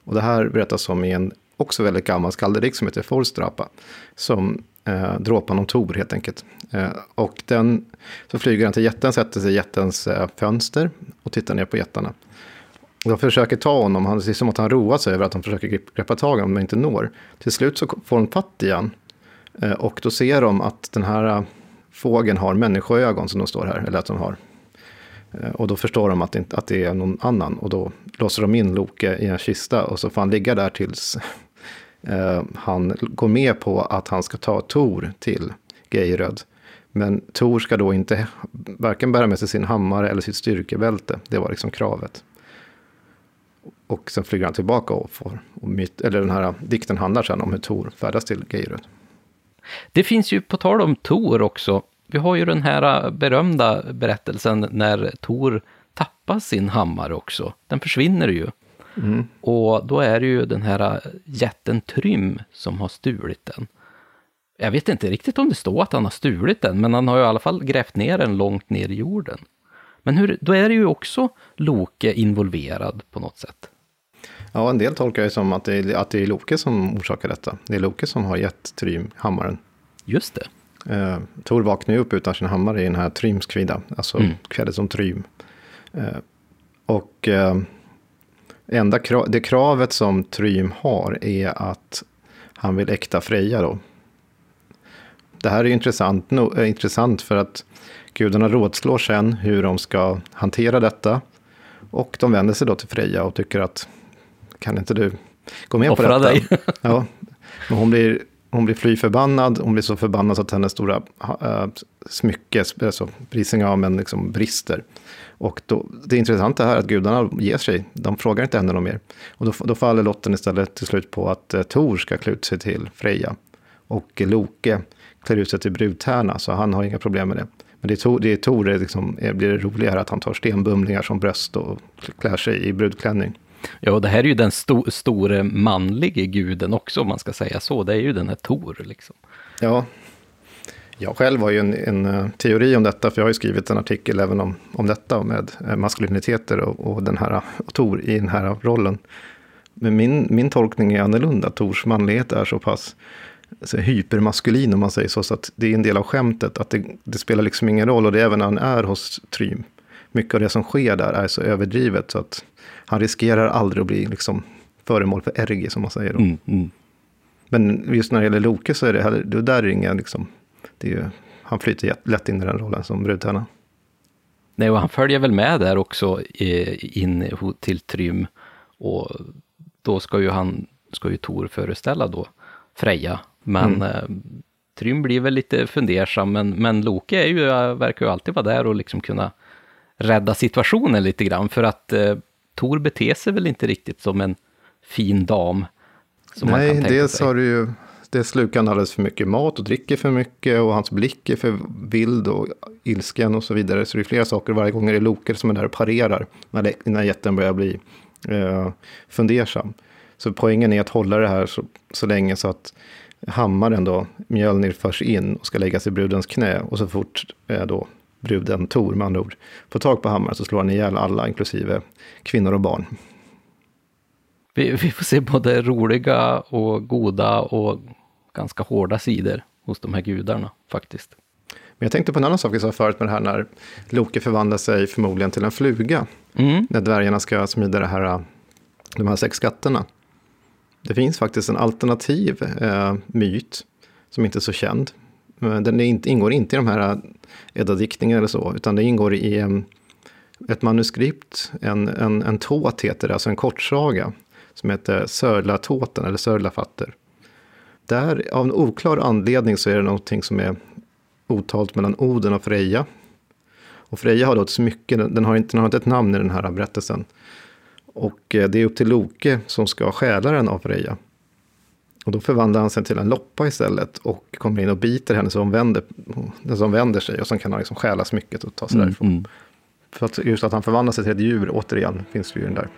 Och det här berättas om i en också väldigt gammal skalderik som heter Forstrapa. Som eh, dråpan om Tor helt enkelt. Eh, och den, så flyger han till jätten, sätter sig i jättens eh, fönster och tittar ner på jättarna. De försöker ta honom, han, det är som att han roar sig över att de försöker greppa tag i honom men inte når. Till slut så får de fatt i han. Eh, och då ser de att den här fågeln har människoögon som de står här, eller att de har. Eh, och då förstår de att det, inte, att det är någon annan och då låser de in Loke i en kista och så får han ligga där tills Eh, han går med på att han ska ta Tor till Geiröd. Men Tor ska då inte varken bära med sig sin hammare eller sitt styrkebälte. Det var liksom kravet. Och sen flyger han tillbaka och får, och myt, eller den här dikten handlar sen om hur Tor färdas till Geiröd. Det finns ju, på tal om Tor också, vi har ju den här berömda berättelsen när Tor tappar sin hammare också. Den försvinner ju. Mm. Och då är det ju den här jätten Trym som har stulit den. Jag vet inte riktigt om det står att han har stulit den, men han har ju i alla fall grävt ner den långt ner i jorden. Men hur, då är det ju också Loke involverad på något sätt. Ja, en del tolkar det som att det, är, att det är Loke som orsakar detta. Det är Loke som har gett Trym hammaren. Just det. Eh, Tor vaknar ju upp utan sin hammare i den här Tryms kvida, alltså mm. kvädet som Trym. Eh, och eh, enda krav, det kravet som Trym har är att han vill äkta Freja då. Det här är intressant, no, äh, intressant för att gudarna rådslår sen hur de ska hantera detta. Och de vänder sig då till Freja och tycker att kan inte du gå med Offra på detta? Dig. ja, men hon blir, hon blir fly förbannad. Hon blir så förbannad så att hennes stora äh, smycke, alltså Brisingamen, liksom brister. Och då, det intressanta är att gudarna ger sig. De frågar inte henne något mer. Och då, då faller lotten istället till slut på att eh, Tor ska klä ut sig till Freja. Och Loke klär ut sig till brudtärna, så han har inga problem med det. Men det är Tor, det är Tor det liksom, blir det roligare att han tar stenbumlingar som bröst och klär sig i brudklänning. Ja, och det här är ju den sto store manlige guden också, om man ska säga så. Det är ju den här Tor, liksom. Ja, jag själv har ju en, en, eh, teori om detta, för jag har ju skrivit en artikel även om, om detta med eh, maskuliniteter och, och den här eh, och Tor i den här rollen. Men min, min tolkning är annorlunda. Tors manlighet är så pass så hypermaskulin om man säger så, så att det är en del av skämtet. Att det, det, spelar liksom ingen roll och det är även när han är hos Trym. Mycket av det som sker där är så överdrivet så att han riskerar aldrig att bli liksom föremål för ergi som man säger. Mm, mm. Men just när det gäller Loke så är det, det där är inga liksom, det är ju, han flyter lätt in i den rollen som brudtärna. Nej, och han följer väl med där också in till Trym. Och då ska ju han, ska ju Tor föreställa då Freja. Men mm. Eh, Trym blir väl lite fundersam, men, men Loke är ju, verkar ju alltid vara där och liksom kunna rädda situationen lite grann, för att eh, Tor beter sig väl inte riktigt som en fin dam. Nej, dels har du ju, det slukar han alldeles för mycket mat och dricker för mycket och hans blick är för vild och ilsken och så vidare. Så det är flera saker, varje gång är det Loke som är där och parerar när, när jätten börjar bli eh, fundersam. Så poängen är att hålla det här så, så länge så att hammaren då, Mjölnir, förs in och ska läggas i brudens knä. Och så fort eh, då bruden Tor, med andra ord, får tag på hammaren så slår han ihjäl alla, inklusive kvinnor och barn. Vi, vi får se både roliga och goda och ganska hårda sidor hos de här gudarna faktiskt. Men jag tänkte på en annan sak vi sa förut med det här när Loke förvandlar sig förmodligen till en fluga. Mm. När dvärgarna ska smida det här, de här sex skatterna. Det finns faktiskt en alternativ eh, myt som inte är så känd. Den inte, ingår inte i de här äh, Edda-diktningarna eller så, utan det ingår i ett manuskript, en, en, en tåt heter det, alltså en kortsaga, som heter Sörlatåten eller Sörlafatter. Där, av en oklar anledning, så är det någonting som är otalt mellan Oden och Freja. Och Freja har då ett smycke, den har, inte, den har inte ett namn i den här berättelsen. Och eh, det är upp till Loke som ska stjäla den av Freja. Och då förvandlar han sig till en loppa istället och kommer in och biter henne så hon vänder, som vänder sig. Och sen kan han liksom stjäla smycket och ta sig mm, därifrån. Mm. För att just att han förvandlar sig till ett djur, återigen, finns det ju den där.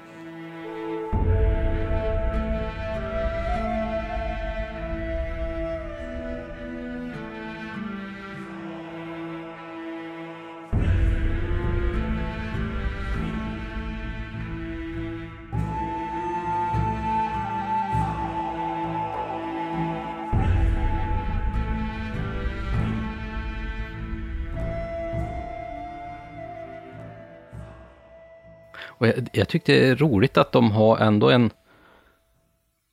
Och jag, jag tyckte det är roligt att de har ändå en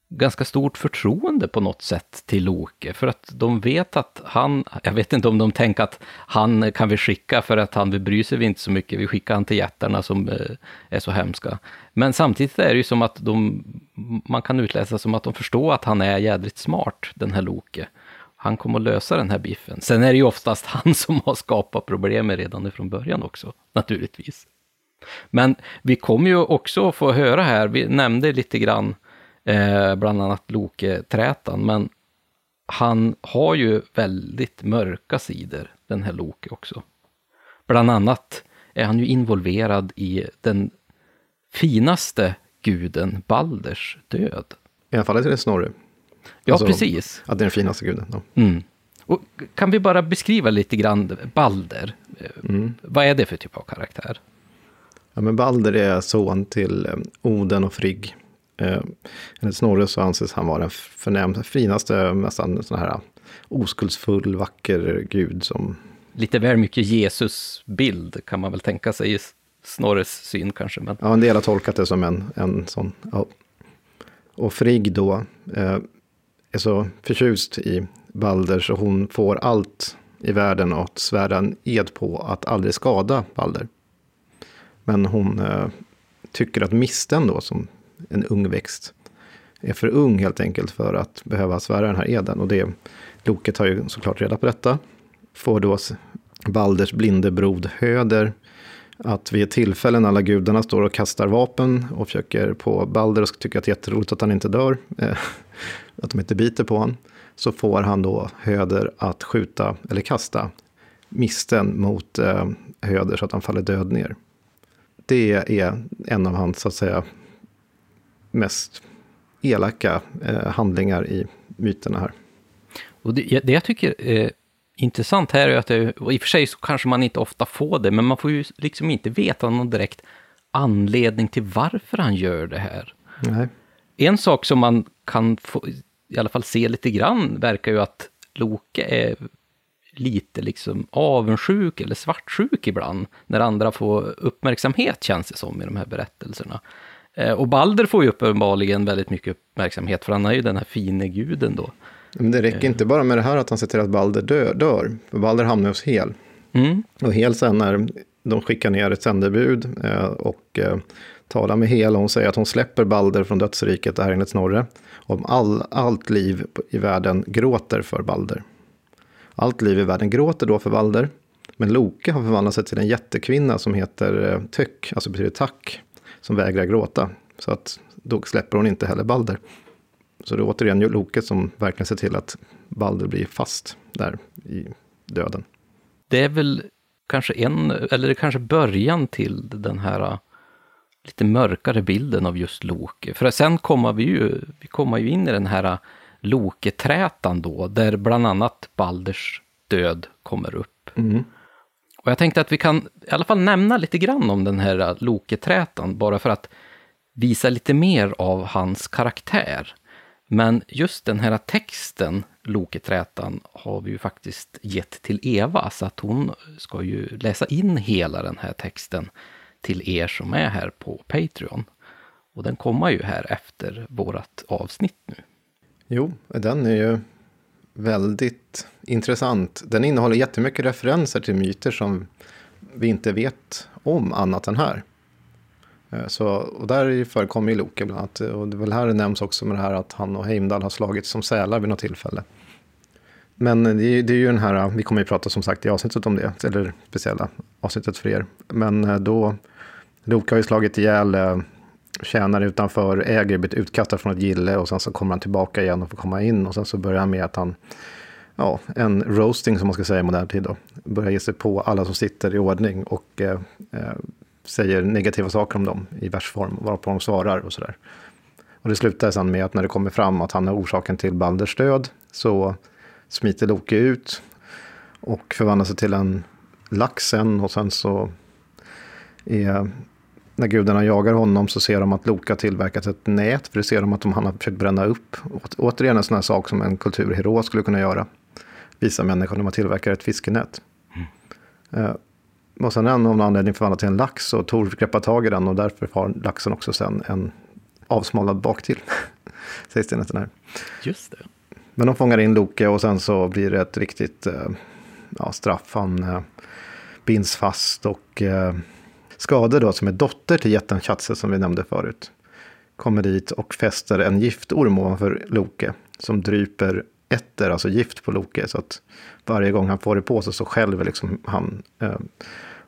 ganska stort förtroende på något sätt till Loke, för att de vet att han, jag vet inte om de tänker att han kan vi skicka för att han bryr sig vi inte så mycket, vi skickar han till jättarna som eh, är så hemska. Men samtidigt är det ju som att de, man kan utläsa som att de förstår att han är jädrigt smart, den här Loke. Han kommer att lösa den här biffen. Sen är det ju oftast han som har skapat problemen redan från början också, naturligtvis. Men vi kommer ju också få höra här, vi nämnde lite grann eh, bland annat Loke-trätan, men han har ju väldigt mörka sidor, den här Loke också. Bland annat är han ju involverad i den finaste guden Balders död. I alla fall är det Snorre. Ja, alltså, precis. Att det är den finaste guden. Ja. Mm. Och kan vi bara beskriva lite grann Balder? Mm. Vad är det för typ av karaktär? Ja, men Balder är son till eh, Oden och Frigg. Eh, enligt Snorre så anses han vara den förnäm, finaste, nästan sån här oskuldsfull, vacker gud som... Lite väl mycket Jesus-bild kan man väl tänka sig i Snorres syn kanske. Men... Ja, en del har tolkat det som en, en sån. Ja. Och Frigg då eh, är så förtjust i Balder så hon får allt i världen att svära en ed på att aldrig skada Balder. Men hon eh, tycker att misten då, som en ung växt, är för ung helt enkelt för att behöva svära den här eden. Och det, Loke tar ju såklart reda på detta. Får då Balders blinde brod Höder att vid ett tillfälle när alla gudarna står och kastar vapen och försöker på Balder och tycker att det är jätteroligt att han inte dör, eh, att de inte biter på honom, så får han då Höder att skjuta, eller kasta, misten mot eh, Höder så att han faller död ner det är en av hans, så att säga, mest elaka eh, handlingar i myterna här. Och det, det jag tycker är intressant här är att, det, och i och för sig så kanske man inte ofta får det, men man får ju liksom inte veta någon direkt anledning till varför han gör det här. Nej. En sak som man kan få, i alla fall se lite grann verkar ju att Loke är lite liksom avundsjuk eller svartsjuk ibland, när andra får uppmärksamhet, känns det som, i de här berättelserna. Eh, och Balder får ju uppenbarligen väldigt mycket uppmärksamhet, för han är ju den här fine guden då. Men det räcker inte bara med det här att han ser till att Balder dör, dör Balder hamnar hos Hel. Mm. Och Hel sen när de skickar ner ett sändebud eh, och eh, talar med Hel, och hon säger att hon släpper Balder från dödsriket, det här enligt Snorre. Om all, allt liv i världen gråter för Balder. Allt liv i världen gråter då för Balder. Men Loke har förvandlat sig till en jättekvinna som heter eh, Tyck, alltså betyder tack, som vägrar gråta. Så att då släpper hon inte heller Balder. Så det är återigen Loke som verkligen ser till att Balder blir fast där i döden. Det är väl kanske en, eller kanske början till den här eh, lite mörkare bilden av just Loke. För sen kommer vi ju, vi kommer ju in i den här eh, Loke-trätan då, där bland annat Balders död kommer upp. Mm. Och jag tänkte att vi kan i alla fall nämna lite grann om den här Loke-trätan, bara för att visa lite mer av hans karaktär. Men just den här texten, Loketrätan, har vi ju faktiskt gett till Eva, så att hon ska ju läsa in hela den här texten till er som är här på Patreon. Och den kommer ju här efter vårt avsnitt nu. Jo, den är ju väldigt intressant. Den innehåller jättemycket referenser till myter som vi inte vet om annat än här. Eh, så, och där förekommer ju Loke bland annat. Och det är väl här det nämns också med det här att han och Heimdall har slagits som sälar vid något tillfälle. Men det är, det är ju den här, vi kommer ju prata som sagt i avsnittet om det, eller speciella avsnittet för er. Men eh, då, Loke har ju slagit ihjäl eh, tjänare utanför, äger blivit utkastad från ett gille och sen så kommer han tillbaka igen och får komma in och sen så börjar han med att han, ja, en roasting som man ska säga i modern tid då, börjar ge sig på alla som sitter i ordning och eh, eh säger negativa saker om dem i versform, varpå de svarar och sådär. Och det slutar sen med att när det kommer fram att han är orsaken till Balders död så smiter Loke ut och förvandlar sig till en lax sen och sen så är, när gudarna jagar honom så ser de att Loke har tillverkat ett nät, för det ser de att han har försökt bränna upp. återigen en sån här sak som en kulturhero skulle kunna göra. Visa människor när man tillverkar ett fiskenät. Mm. Uh, och sen en av någon anledning förvandlat till en lax och Tor greppar tag i den och därför har laxen också sen en avsmalnad baktill. Sägs det nästan här. Just det. Men de fångar in Loke och sen så blir det ett riktigt eh, ja, straff. Han eh, binds fast och eh, Skade då som är dotter till jätten Chatse som vi nämnde förut. Kommer dit och fäster en giftorm ovanför Loke som dryper etter, alltså gift på Loke. Så att varje gång han får det på sig så skälver liksom han. Eh,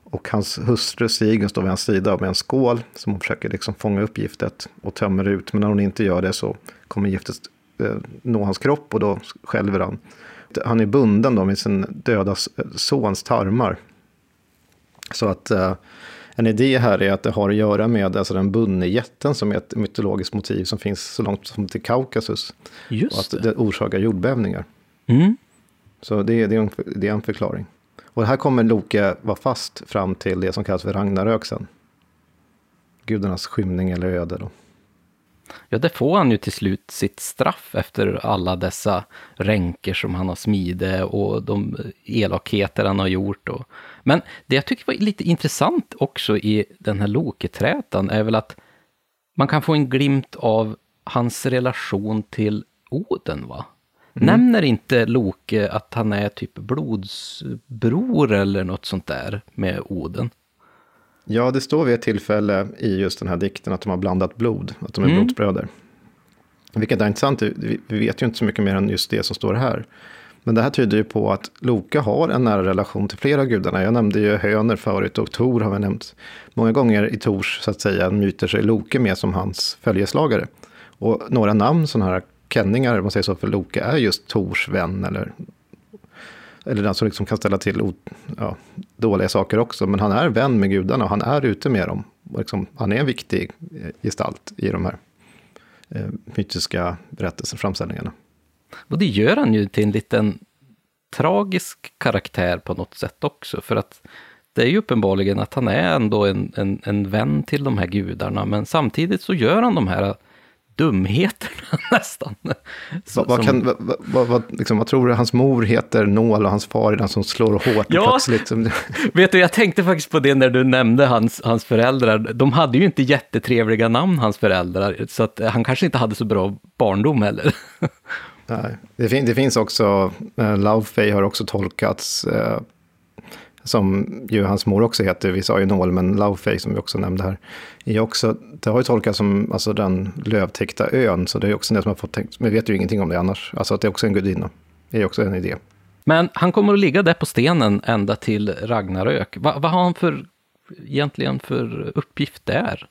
och hans hustru Sigun står vid hans sida med en skål som hon försöker liksom fånga upp giftet och tömmer ut. Men när hon inte gör det så kommer giftet eh, nå hans kropp och då skälver han. Han är bunden då med sin döda eh, sons tarmar. Så att en idé här är att det har att göra med alltså den bundne jätten som är ett mytologiskt motiv som finns så långt som till Kaukasus. Just och att det orsakar jordbävningar. Mm. Så det, det, är en, det är en förklaring. Och här kommer Loke vara fast fram till det som kallas för Ragnarök sen. Gudarnas skymning eller öde då. Ja, det får han ju till slut sitt straff efter alla dessa ränker som han har smide och de elakheter han har gjort. Och... Men det jag tycker var lite intressant också i den här Loketrätan är väl att man kan få en glimt av hans relation till Oden, va? Mm. Nämner inte Loke att han är typ blodsbror eller något sånt där med Oden? Ja, det står vid ett tillfälle i just den här dikten att de har blandat blod, att de är mm. blodsbröder. Vilket är intressant, vi vet ju inte så mycket mer än just det som står här. Men det här tyder ju på att Loke har en nära relation till flera gudarna. Jag nämnde ju Höner förut och Tor har vi nämnt. Många gånger i Tors så att säga, myter sig Loke med som hans följeslagare. Och några namn, sådana här känningar, om man säger så, för Loke är just Tors vän eller, eller den som liksom kan ställa till ja, dåliga saker också. Men han är vän med gudarna och han är ute med dem. Och liksom, han är en viktig gestalt i de här eh, mytiska berättelser, framställningarna. Och det gör han ju till en liten tragisk karaktär på något sätt också. För att det är ju uppenbarligen att han är ändå en, en, en vän till de här gudarna, men samtidigt så gör han de här dumheterna nästan. Så, vad, kan, vad, vad, vad, liksom, vad, tror du hans mor heter Nål och hans far är den som slår hårt ja, plötsligt? vet du, jag tänkte faktiskt på det när du nämnde hans, hans föräldrar. De hade ju inte jättetrevliga namn, hans föräldrar, så att han kanske inte hade så bra barndom heller. Nej, det, fin det finns också, uh, Laufey har också tolkats uh, som ju hans mor också heter, vi sa ju Nål, men Laufey som vi också nämnde här, är också, det har ju tolkats som alltså, den lövtäckta ön, så det är också det som har fått tänkt, men vi vet ju ingenting om det annars, alltså att det är också en gudinna, det är också en idé. Men han kommer att ligga där på stenen ända till Ragnarök. Va, vad har han för, egentligen för uppgift där?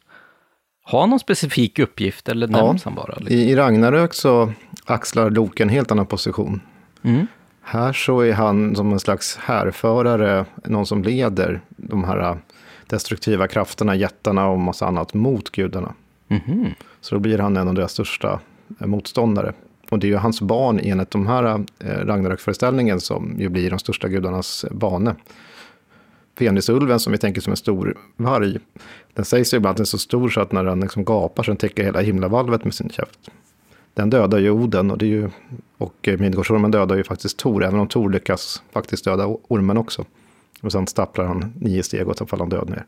Har han någon specifik uppgift eller nämns han bara? Liksom? I Ragnarök så axlar Loke en helt annan position. Mm. Här så är han som en slags härförare, någon som leder de här destruktiva krafterna, jättarna och massa annat mot gudarna. Mhm. Så då blir han en av deras största eh, motståndare. Och det är ju hans barn enligt de här eh, Ragnarök-föreställningen som ju blir de största gudarnas bane. Fenisulven som vi tänker som en stor varg, den sägs ju ibland att den är så stor så att när den liksom gapar så den täcker hela himlavalvet med sin käft. Den dödar ju Oden och, det är ju, och Midgårdsormen dödar ju faktiskt Tor, även om Tor lyckas faktiskt döda ormen också. Och sen stapplar han nio steg och så faller han död ner.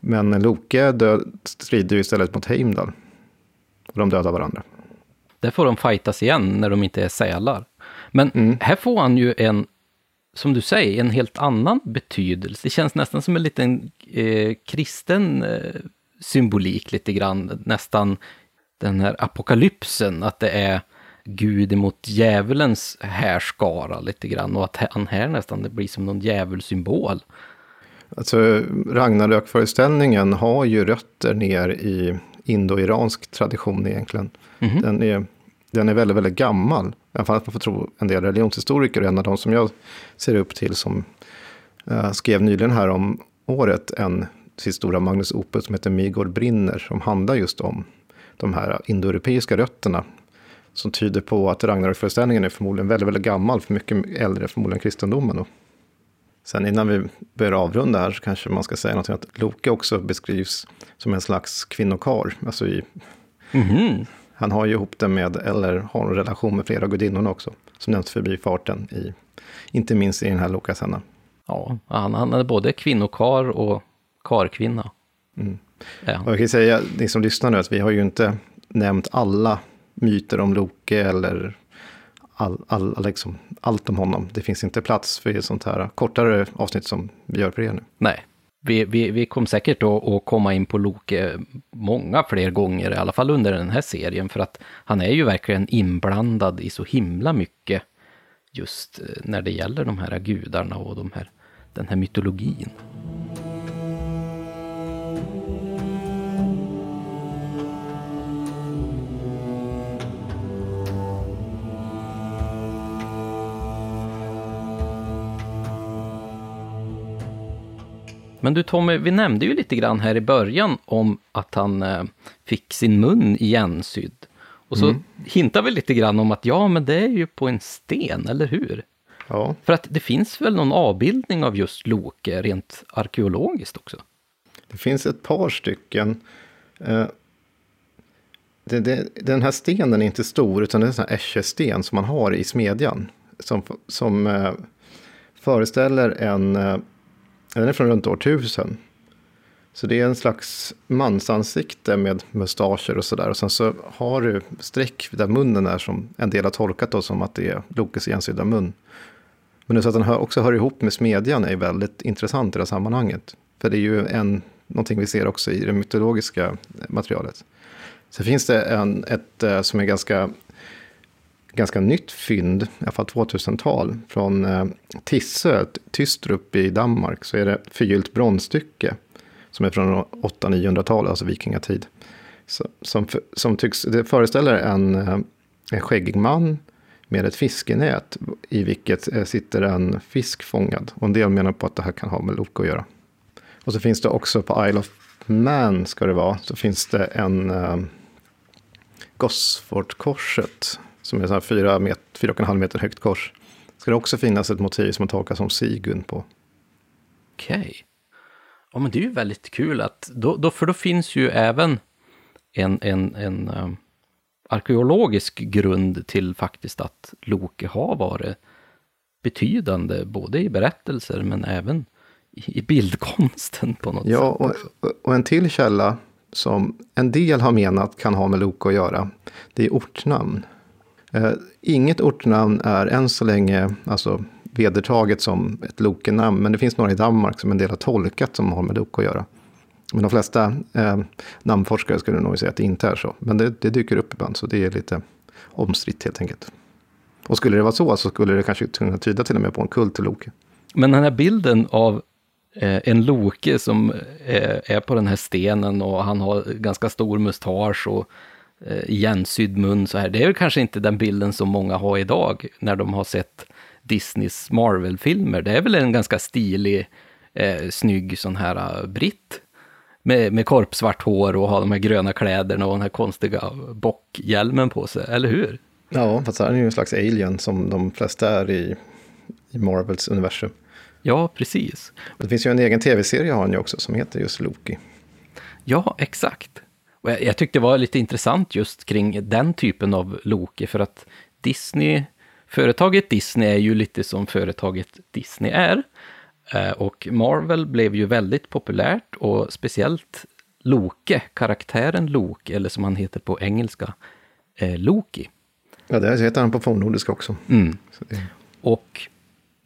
Men Loke död, strider ju istället mot Heimdall. Och de dödar varandra. Där får de fightas igen när de inte är sälar. Men Mm. här får han ju en, som du säger, en helt annan betydelse. Det känns nästan som en liten eh, kristen eh, symbolik lite grann. Nästan den här apokalypsen, att det är Gud emot djävulens härskara lite grann. Och att han här nästan det blir som någon djävulsymbol. Alltså Ragnarök-föreställningen har ju rötter ner i indo-iransk tradition egentligen. Mhm. Den, är, den är väldigt, väldigt gammal. I alla fall att man får tro en del religionshistoriker. En av de som jag ser upp till som eh, skrev nyligen här om året en sitt stora Magnus Opus som heter Migor brinner. Som handlar just om de här indoeuropeiska rötterna. Som tyder på att Ragnarök-föreställningen är förmodligen väldigt, väldigt gammal. För mycket äldre förmodligen kristendomen. Då. Sen innan vi börjar avrunda här så kanske man ska säga någonting att Loke också beskrivs som en slags kvinnokar. Alltså i, Mhm. han har ju ihop det med, eller har en relation med flera gudinnorna också. Som nämns förbi farten, i, inte minst i den här Lokasenna. Ja, han, han är både kvinnokar och karkvinna. Mm. Ja. Och jag kan säga, ni som lyssnar nu, att vi har ju inte nämnt alla myter om Loke eller all, all, liksom, allt om honom. Det finns inte plats för ett sånt här kortare avsnitt som vi gör för er nu. Nej, vi, vi, vi kom säkert att, att komma in på Loke många fler gånger, i alla fall under den här serien, för att han är ju verkligen inblandad i så himla mycket just eh, när det gäller de här gudarna och de här, den här mytologin. Men du Tommy, vi nämnde ju lite grann här i början om att han eh, fick sin mun igensydd. Och så hintar vi lite grann om att ja, men det är ju på en sten, eller hur? Ja, För att det finns väl någon avbildning av just Loke rent arkeologiskt också? Det finns ett par stycken. Eh, Det, det, den här stenen är inte stor, utan det är en sån här eschesten som man har i smedjan. Som, som eh, föreställer en... Den är från runt år 1000. Så det är en slags mansansikte med mustascher och sådär. Och sen så har du streck där munnen är som en del har tolkat då som att det är Lokes igensydda mun. Men det är så att den hör, också hör ihop med smedjan är väldigt intressant i det här sammanhanget. För det är ju en, någonting vi ser också i det mytologiska materialet. Sen finns det en, ett eh, som är ganska, ganska nytt fynd, i alla fall 2000-tal, från eh, Tissö, Tystrup i Danmark. Så är det förgyllt bronsstycke som är från 800-900-talet, alltså vikingatid. Så, som, som tycks, det föreställer en, eh, en skäggig man med ett fiskenät i vilket eh, sitter en fisk fångad. Och en del menar på att det här kan ha med Loke att göra. Och så finns det också på Isle of Man, ska det vara, så finns det en eh, Gosfortkorset, som är så här fyra, met, fyra och en halv meter högt kors. Ska det också finnas ett motiv som man tolkar som Sigun på. Okej. Ja, men det är ju väldigt kul att, då, då, för då finns ju även en, en, en um, arkeologisk grund till faktiskt att Loke har varit betydande, både i berättelser men även i, bildkonsten på något Ja, sätt. och, och en till källa som en del har menat kan ha med Loke att göra, det är ortnamn. Eh, inget ortnamn är än så länge alltså, vedertaget som ett Loke-namn, men det finns några i Danmark som en del har tolkat som har med Loke att göra. Men de flesta eh, namnforskare skulle nog säga att det inte är så. Men det, det dyker upp ibland, så det är lite omstritt helt enkelt. Och skulle det vara så, så skulle det kanske kunna tyda till och med på en kult till Loke. Men den här bilden av eh, en Loke som eh, är på den här stenen och han har ganska stor mustasch och igensydd mun så här. Det är kanske inte den bilden som många har idag när de har sett Disneys Marvel-filmer. Det är väl en ganska stilig, eh, snygg sån här uh, britt. Med, med korpsvart hår och har de här gröna kläderna och den här konstiga bockhjälmen på sig, eller hur? Ja, fast han är ju en slags alien som de flesta är i, i Marvels universum. Ja, precis. Det finns ju en egen tv-serie har han ju också som heter just Loki. Ja, exakt. Och jag, jag tyckte det var lite intressant just kring den typen av Loki, för att Disney, företaget Disney är ju lite som företaget Disney är. Eh, och Marvel blev ju väldigt populärt och speciellt Loke, karaktären Loke, eller som han heter på engelska, eh, Loki. Ja, det heter han på fornnordiska också. Mm. Det... Och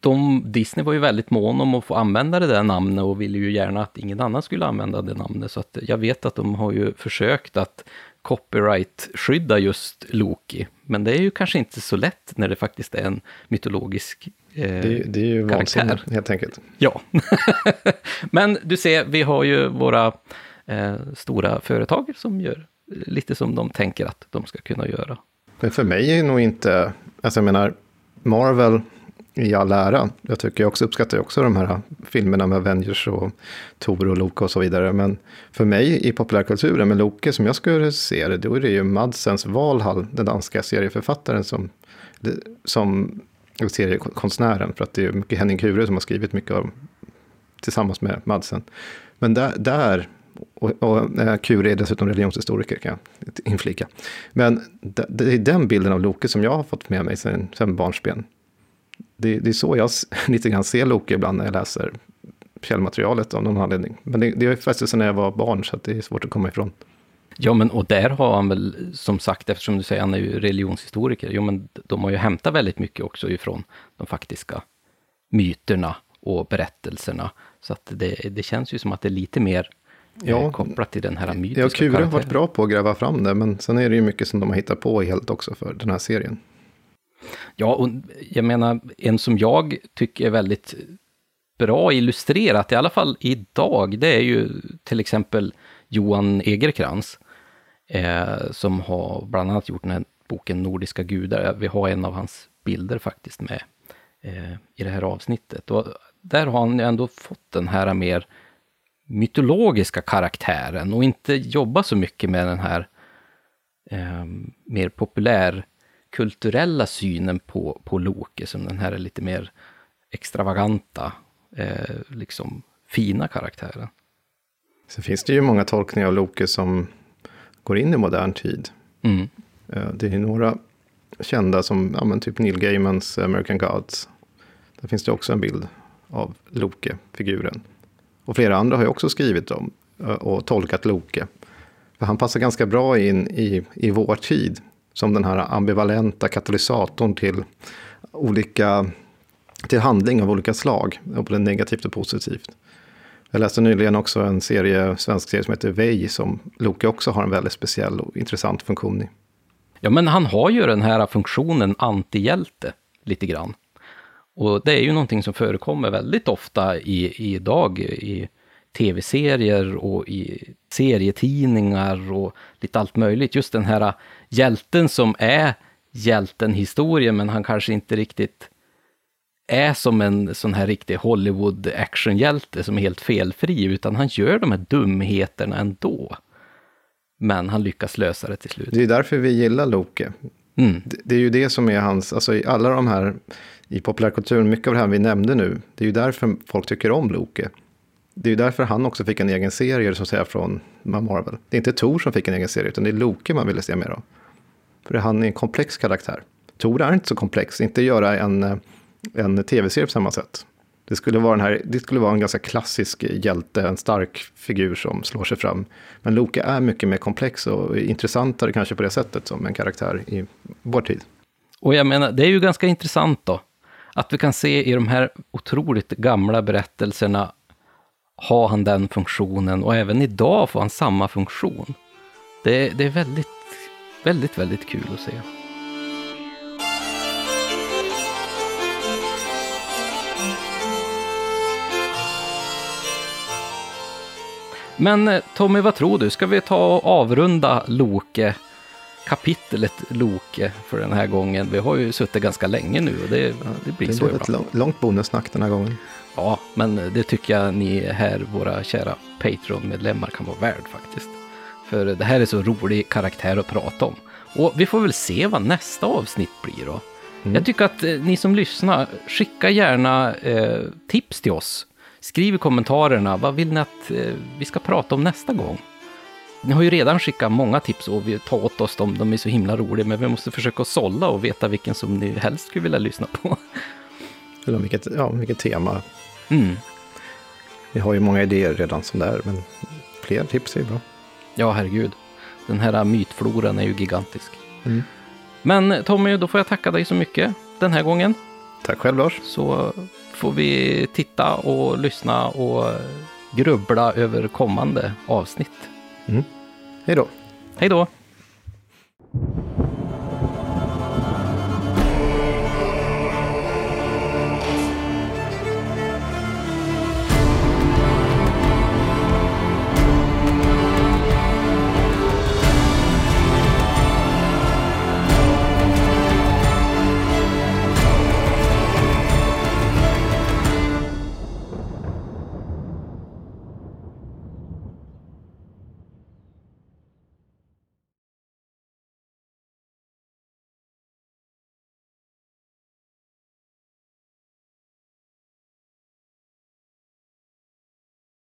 de, Disney var ju väldigt mån om att få använda det där namnet och ville ju gärna att ingen annan skulle använda det namnet. Så att jag vet att de har ju försökt att copyright-skydda just Loki. Men det är ju kanske inte så lätt när det faktiskt är en mytologisk eh, det, det är ju vansinne helt enkelt. Ja. Men du ser, vi har ju våra eh, stora företag som gör lite som de tänker att de ska kunna göra. Men för mig är det nog inte, alltså jag menar, Marvel i all ära. Jag tycker jag också uppskattar också de här filmerna med Avengers och Tor och Loke och så vidare. Men för mig i populärkulturen med Loke som jag skulle se det, då är det ju Madsens Valhall, den danska serieförfattaren som, som seriekonstnären. För att det är mycket Henning Kure som har skrivit mycket av, tillsammans med Madsen. Men där, där och, och eh, Kure är dessutom religionshistoriker kan jag inflika. Men det, det är den bilden av Loke som jag har fått med mig sedan barnsben det, det, är så jag lite grann ser Loke ibland när jag läser källmaterialet av någon anledning. Men det, det är faktiskt när jag var barn, så det är svårt att komma ifrån. Ja, men och där har han väl, som sagt, eftersom du säger han är ju religionshistoriker, jo men de har ju hämtat väldigt mycket också ifrån de faktiska myterna och berättelserna. Så att det, det känns ju som att det är lite mer eh, ja, kopplat till den här mytiska Ja, Kure har varit bra på att gräva fram det, men sen är det ju mycket som de har hittat på helt också för den här serien. Ja, och jag menar, en som jag tycker är väldigt bra illustrerat, i alla fall idag, det är ju till exempel Johan Egerkrans, eh, som har bland annat gjort den här boken Nordiska gudar. Vi har en av hans bilder faktiskt med eh, i det här avsnittet. Och där har han ändå fått den här mer mytologiska karaktären och inte jobba så mycket med den här eh, mer populär kulturella synen på, på Loke, som den här är lite mer extravaganta, eh, liksom fina karaktären. Sen finns det ju många tolkningar av Loke som går in i modern tid. Mm. Eh, det är några kända som, ja men typ Neil Gaimans American Gods. Där finns det också en bild av Loke-figuren. Och flera andra har ju också skrivit om eh, och tolkat Loke. För han passar ganska bra in i, i vår tid som den här ambivalenta katalysatorn till olika till handling av olika slag, både negativt och positivt. Jag läste nyligen också en serie, svensk serie som heter Vej, som Loke också har en väldigt speciell och intressant funktion i. Ja, men han har ju den här funktionen antihjälte, lite grann. Och det är ju någonting som förekommer väldigt ofta i, idag i tv-serier och i serietidningar och lite allt möjligt. Just den här hjälten som är hjälten historien, men han kanske inte riktigt är som en sån här riktig Hollywood actionhjälte som är helt felfri, utan han gör de här dumheterna ändå. Men han lyckas lösa det till slut. Det är därför vi gillar Loke. Mm. Det är ju det som är hans, alltså i alla de här, i populärkulturen, mycket av det här vi nämnde nu, det är ju därför folk tycker om Loke. Det är ju därför han också fick en egen serie, så att säga, från Marvel. Det är inte Tor som fick en egen serie, utan det är Loke man ville se mer av. För han är en komplex karaktär. Tor är inte så komplex, inte göra en, eh, en tv-serie på samma sätt. Det skulle, vara den här, det skulle vara en ganska klassisk hjälte, en stark figur som slår sig fram. Men Loke är mycket mer komplex och intressantare kanske på det sättet som en karaktär i vår tid. Och jag menar, det är ju ganska intressant då, att vi kan se i de här otroligt gamla berättelserna har han den funktionen och även idag får han samma funktion. Det, det är väldigt, Väldigt, väldigt kul att se. Men eh, Tommy, vad tror du? Ska vi ta och avrunda Loke? Kapitlet Loke för den här gången. Vi har ju suttit ganska länge nu och det, det blir det så ibland. Det blev ett långt bonussnack den här gången. Ja, men det tycker jag ni här, våra kära Patreon-medlemmar, kan vara värd faktiskt. För det här är så rolig karaktär att prata om. Och vi får väl se vad nästa avsnitt blir då. Jag tycker att eh, ni som lyssnar, skicka gärna eh, tips till oss. Skriv i kommentarerna, vad vill ni att eh, vi ska prata om nästa gång? Ni har ju redan skickat många tips och vi tar åt oss dem, de är så himla roliga, men vi måste försöka sålla och veta vilken som ni helst skulle vilja lyssna på. Eller vilket, ja, vilket tema. Mm. Vi har ju många idéer redan som det är, men fler tips är bra. Ja, herregud. Den här mytfloran är ju gigantisk. Mm. Men Tommy, då får jag tacka dig så mycket den här gången. Tack själv Lars. Så får vi titta och lyssna och grubbla över kommande avsnitt. Hej då. Hej då!